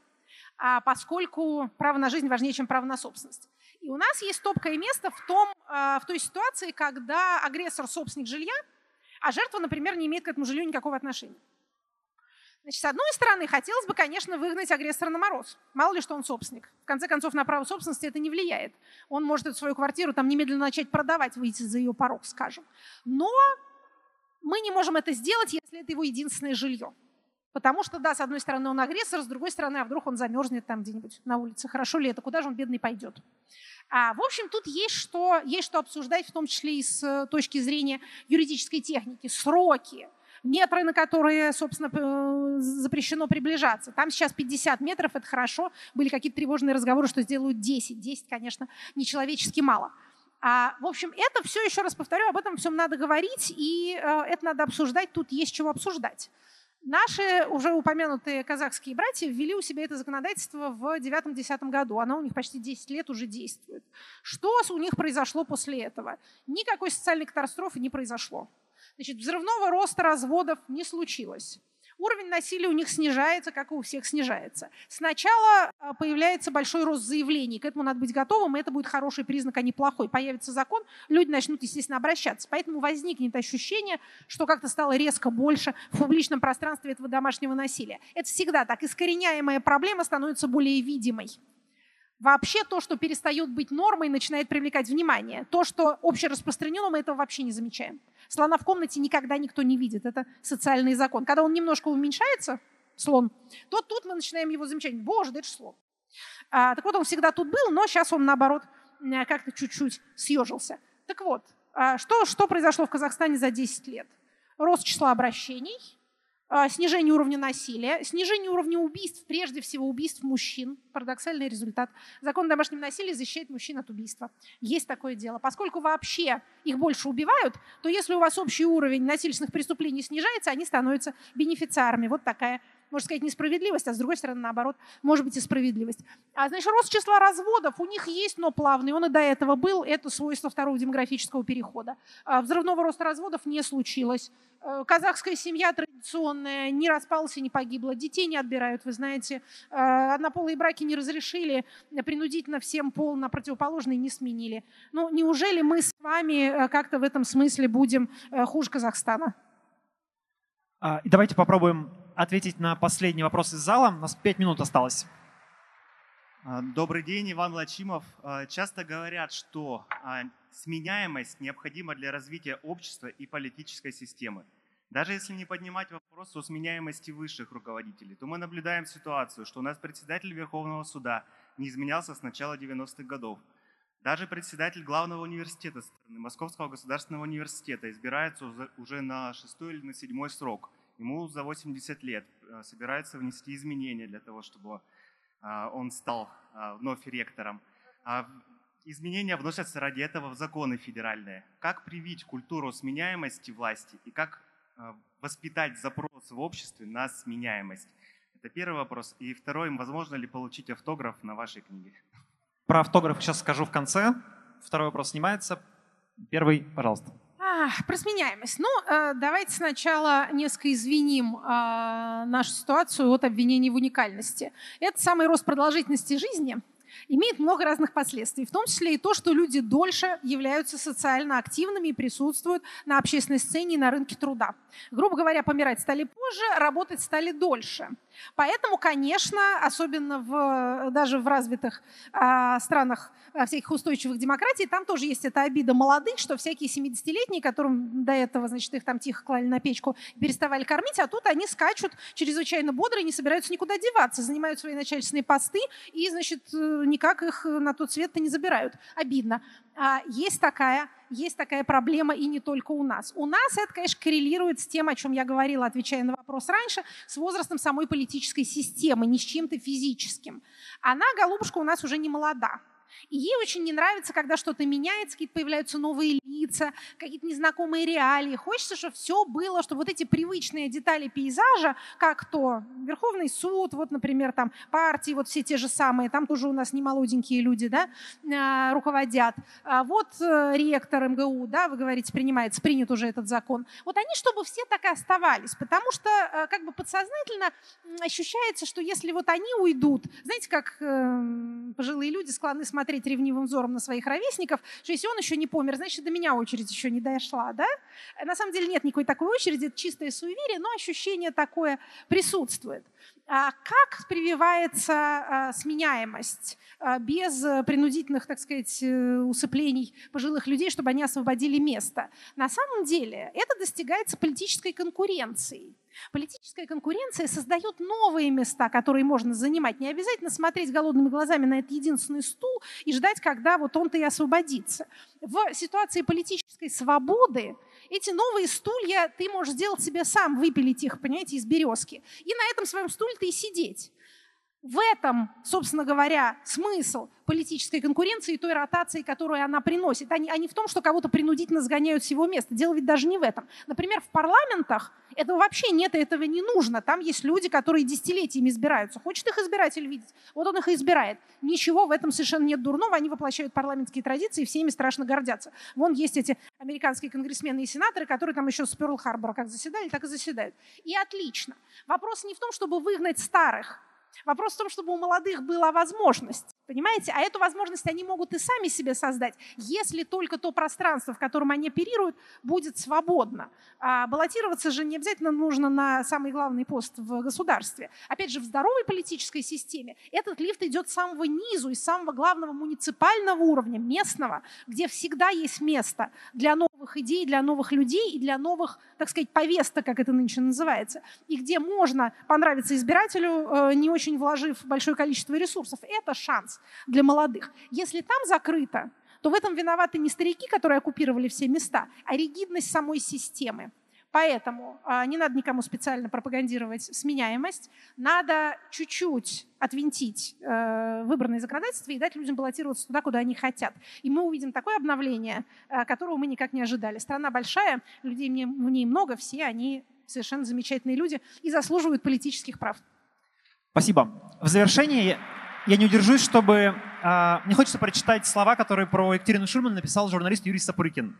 поскольку право на жизнь важнее, чем право на собственность. И у нас есть топкое место в, том, а, в той ситуации, когда агрессор – собственник жилья – а жертва, например, не имеет к этому жилью никакого отношения. Значит, с одной стороны, хотелось бы, конечно, выгнать агрессора на мороз. Мало ли, что он собственник. В конце концов, на право собственности это не влияет. Он может эту свою квартиру там немедленно начать продавать, выйти за ее порог, скажем. Но мы не можем это сделать, если это его единственное жилье. Потому что, да, с одной стороны он агрессор, с другой стороны, а вдруг он замерзнет там где-нибудь на улице. Хорошо ли это? Куда же он, бедный, пойдет? А, в общем, тут есть что, есть что обсуждать, в том числе и с э, точки зрения юридической техники. Сроки, метры, на которые, собственно, э, запрещено приближаться. Там сейчас 50 метров, это хорошо. Были какие-то тревожные разговоры, что сделают 10. 10, конечно, нечеловечески мало. А, в общем, это все, еще раз повторю, об этом всем надо говорить, и э, это надо обсуждать, тут есть чего обсуждать. Наши уже упомянутые казахские братья ввели у себя это законодательство в 9-10 году. Оно у них почти 10 лет уже действует. Что у них произошло после этого? Никакой социальной катастрофы не произошло. Значит, взрывного роста разводов не случилось. Уровень насилия у них снижается, как и у всех снижается. Сначала а, появляется большой рост заявлений, к этому надо быть готовым, и это будет хороший признак, а не плохой. Появится закон, люди начнут, естественно, обращаться. Поэтому возникнет ощущение, что как-то стало резко больше в публичном пространстве этого домашнего насилия. Это всегда так. Искореняемая проблема становится более видимой. Вообще то, что перестает быть нормой, начинает привлекать внимание. То, что общераспространено, мы этого вообще не замечаем. Слона в комнате никогда никто не видит. Это социальный закон. Когда он немножко уменьшается, слон, то тут мы начинаем его замечать. Боже, да это же слон. А, так вот, он всегда тут был, но сейчас он, наоборот, как-то чуть-чуть съежился. Так вот, а, что, что произошло в Казахстане за 10 лет? Рост числа обращений – снижение уровня насилия, снижение уровня убийств, прежде всего убийств мужчин. Парадоксальный результат. Закон о домашнем насилии защищает мужчин от убийства. Есть такое дело. Поскольку вообще их больше убивают, то если у вас общий уровень насильственных преступлений снижается, они становятся бенефициарами. Вот такая можно сказать, несправедливость, а с другой стороны, наоборот, может быть и справедливость. А значит, рост числа разводов у них есть, но плавный. Он и до этого был. Это свойство второго демографического перехода. А взрывного роста разводов не случилось. Э, казахская семья традиционная не распалась и не погибла. Детей не отбирают, вы знаете. Э, однополые браки не разрешили, принудительно всем пол на противоположный не сменили. Ну, неужели мы с вами э, как-то в этом смысле будем хуже Казахстана? А, и давайте попробуем ответить на последний вопрос из зала. У нас пять минут осталось. А, добрый день, Иван Лачимов. А, часто говорят, что а, сменяемость необходима для развития общества и политической системы. Даже если не поднимать вопрос о сменяемости высших руководителей, то мы наблюдаем ситуацию, что у нас председатель Верховного суда не изменялся с начала 90-х годов. Даже председатель главного университета страны, Московского государственного университета, избирается уже на шестой или на седьмой срок. Ему за 80 лет э, собирается внести изменения для того, чтобы э, он стал э, вновь ректором. А изменения вносятся ради этого в законы федеральные. Как привить культуру сменяемости власти и как воспитать запрос в обществе на сменяемость? Это первый вопрос. И второй, возможно ли получить автограф на вашей книге? Про автограф сейчас скажу в конце. Второй вопрос снимается. Первый, пожалуйста. А, про сменяемость. Ну, э, давайте сначала несколько извиним э, нашу ситуацию от обвинений в уникальности. Это самый рост продолжительности жизни – имеет много разных последствий, в том числе и то, что люди дольше являются социально активными и присутствуют на общественной сцене и на рынке труда. Грубо говоря, помирать стали позже, работать стали дольше. Поэтому, конечно, особенно в, даже в развитых э, странах э, всяких устойчивых демократий, там тоже есть эта обида молодых, что всякие 70-летние, которым до этого, значит, их там тихо клали на печку, переставали кормить, а тут они скачут чрезвычайно бодро и не собираются никуда деваться, занимают свои начальственные посты и, значит, э, никак их на тот свет-то не забирают. Обидно. А есть такая есть такая проблема и не только у нас. У нас это, конечно, коррелирует с тем, о чем я говорила, отвечая на вопрос раньше, с возрастом самой политической системы, не с чем-то физическим. Она, голубушка, у нас уже не молода. И ей очень не нравится, когда что-то меняется, какие-то появляются новые лица, какие-то незнакомые реалии. Хочется, чтобы все было, чтобы вот эти привычные детали пейзажа, как то Верховный суд, вот, например, там партии, вот все те же самые, там тоже у нас не молоденькие люди, да, а, руководят. А вот э, ректор МГУ, да, вы говорите, принимается, принят уже этот закон. Вот они, чтобы все так и оставались, потому что э, как бы подсознательно ощущается, что если вот они уйдут, знаете, как э, пожилые люди склонны смотреть смотреть ревнивым взором на своих ровесников, что если он еще не помер, значит, до меня очередь еще не дошла, да? На самом деле нет никакой такой очереди, это чистое суеверие, но ощущение такое присутствует. А как прививается а, сменяемость а, без принудительных, так сказать, э, усыплений пожилых людей, чтобы они освободили место? На самом деле это достигается политической конкуренцией. Политическая конкуренция создает новые места, которые можно занимать. Не обязательно смотреть голодными глазами на этот единственный стул и ждать, когда вот он-то и освободится. В ситуации политической свободы эти новые стулья ты можешь сделать себе сам, выпилить их, понимаете, из березки. И на этом своем стуле ты и сидеть. В этом, собственно говоря, смысл политической конкуренции и той ротации, которую она приносит, а не, а не в том, что кого-то принудительно сгоняют с его места. Дело ведь даже не в этом. Например, в парламентах этого вообще нет, и этого не нужно. Там есть люди, которые десятилетиями избираются. Хочет их избиратель видеть, вот он их и избирает. Ничего в этом совершенно нет дурного. Они воплощают парламентские традиции, и всеми страшно гордятся. Вон есть эти американские конгрессмены и сенаторы, которые там еще с Перл-Харбора как заседали, так и заседают. И отлично. Вопрос не в том, чтобы выгнать старых, Вопрос в том, чтобы у молодых была возможность, понимаете? А эту возможность они могут и сами себе создать, если только то пространство, в котором они оперируют, будет свободно. А баллотироваться же не обязательно нужно на самый главный пост в государстве. Опять же, в здоровой политической системе этот лифт идет с самого низу, из самого главного муниципального уровня, местного, где всегда есть место для новых идей, для новых людей и для новых, так сказать, повесток, как это нынче называется, и где можно понравиться избирателю, э, не очень вложив большое количество ресурсов. Это шанс для молодых. Если там закрыто, то в этом виноваты не старики, которые оккупировали все места, а ригидность самой системы. Поэтому э, не надо никому специально пропагандировать сменяемость, надо чуть-чуть отвинтить э, выбранное законодательство и дать людям баллотироваться туда, куда они хотят. И мы увидим такое обновление, э, которого мы никак не ожидали. Страна большая, людей в ней много, все они совершенно замечательные люди и заслуживают политических прав. Спасибо. В завершение я не удержусь, чтобы... Э, мне хочется прочитать слова, которые про Екатерину Шульман написал журналист Юрий Сапурикин.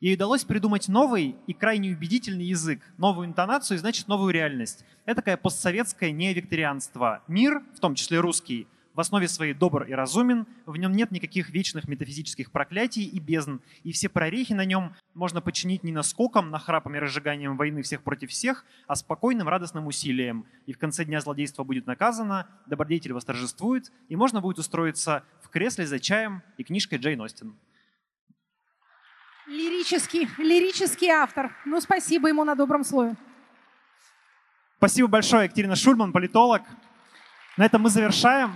Ей удалось придумать новый и крайне убедительный язык, новую интонацию и, значит, новую реальность. Это такое постсоветское неовикторианство. Мир, в том числе русский, в основе своей добр и разумен, в нем нет никаких вечных метафизических проклятий и бездн, и все прорехи на нем можно починить не наскоком, нахрапом и разжиганием войны всех против всех, а спокойным радостным усилием. И в конце дня злодейство будет наказано, добродетель восторжествует, и можно будет устроиться в кресле за чаем и книжкой Джейн Остин. Лирический, лирический автор. Ну, спасибо ему на добром слове. Спасибо большое, Екатерина Шульман, политолог. На этом мы завершаем.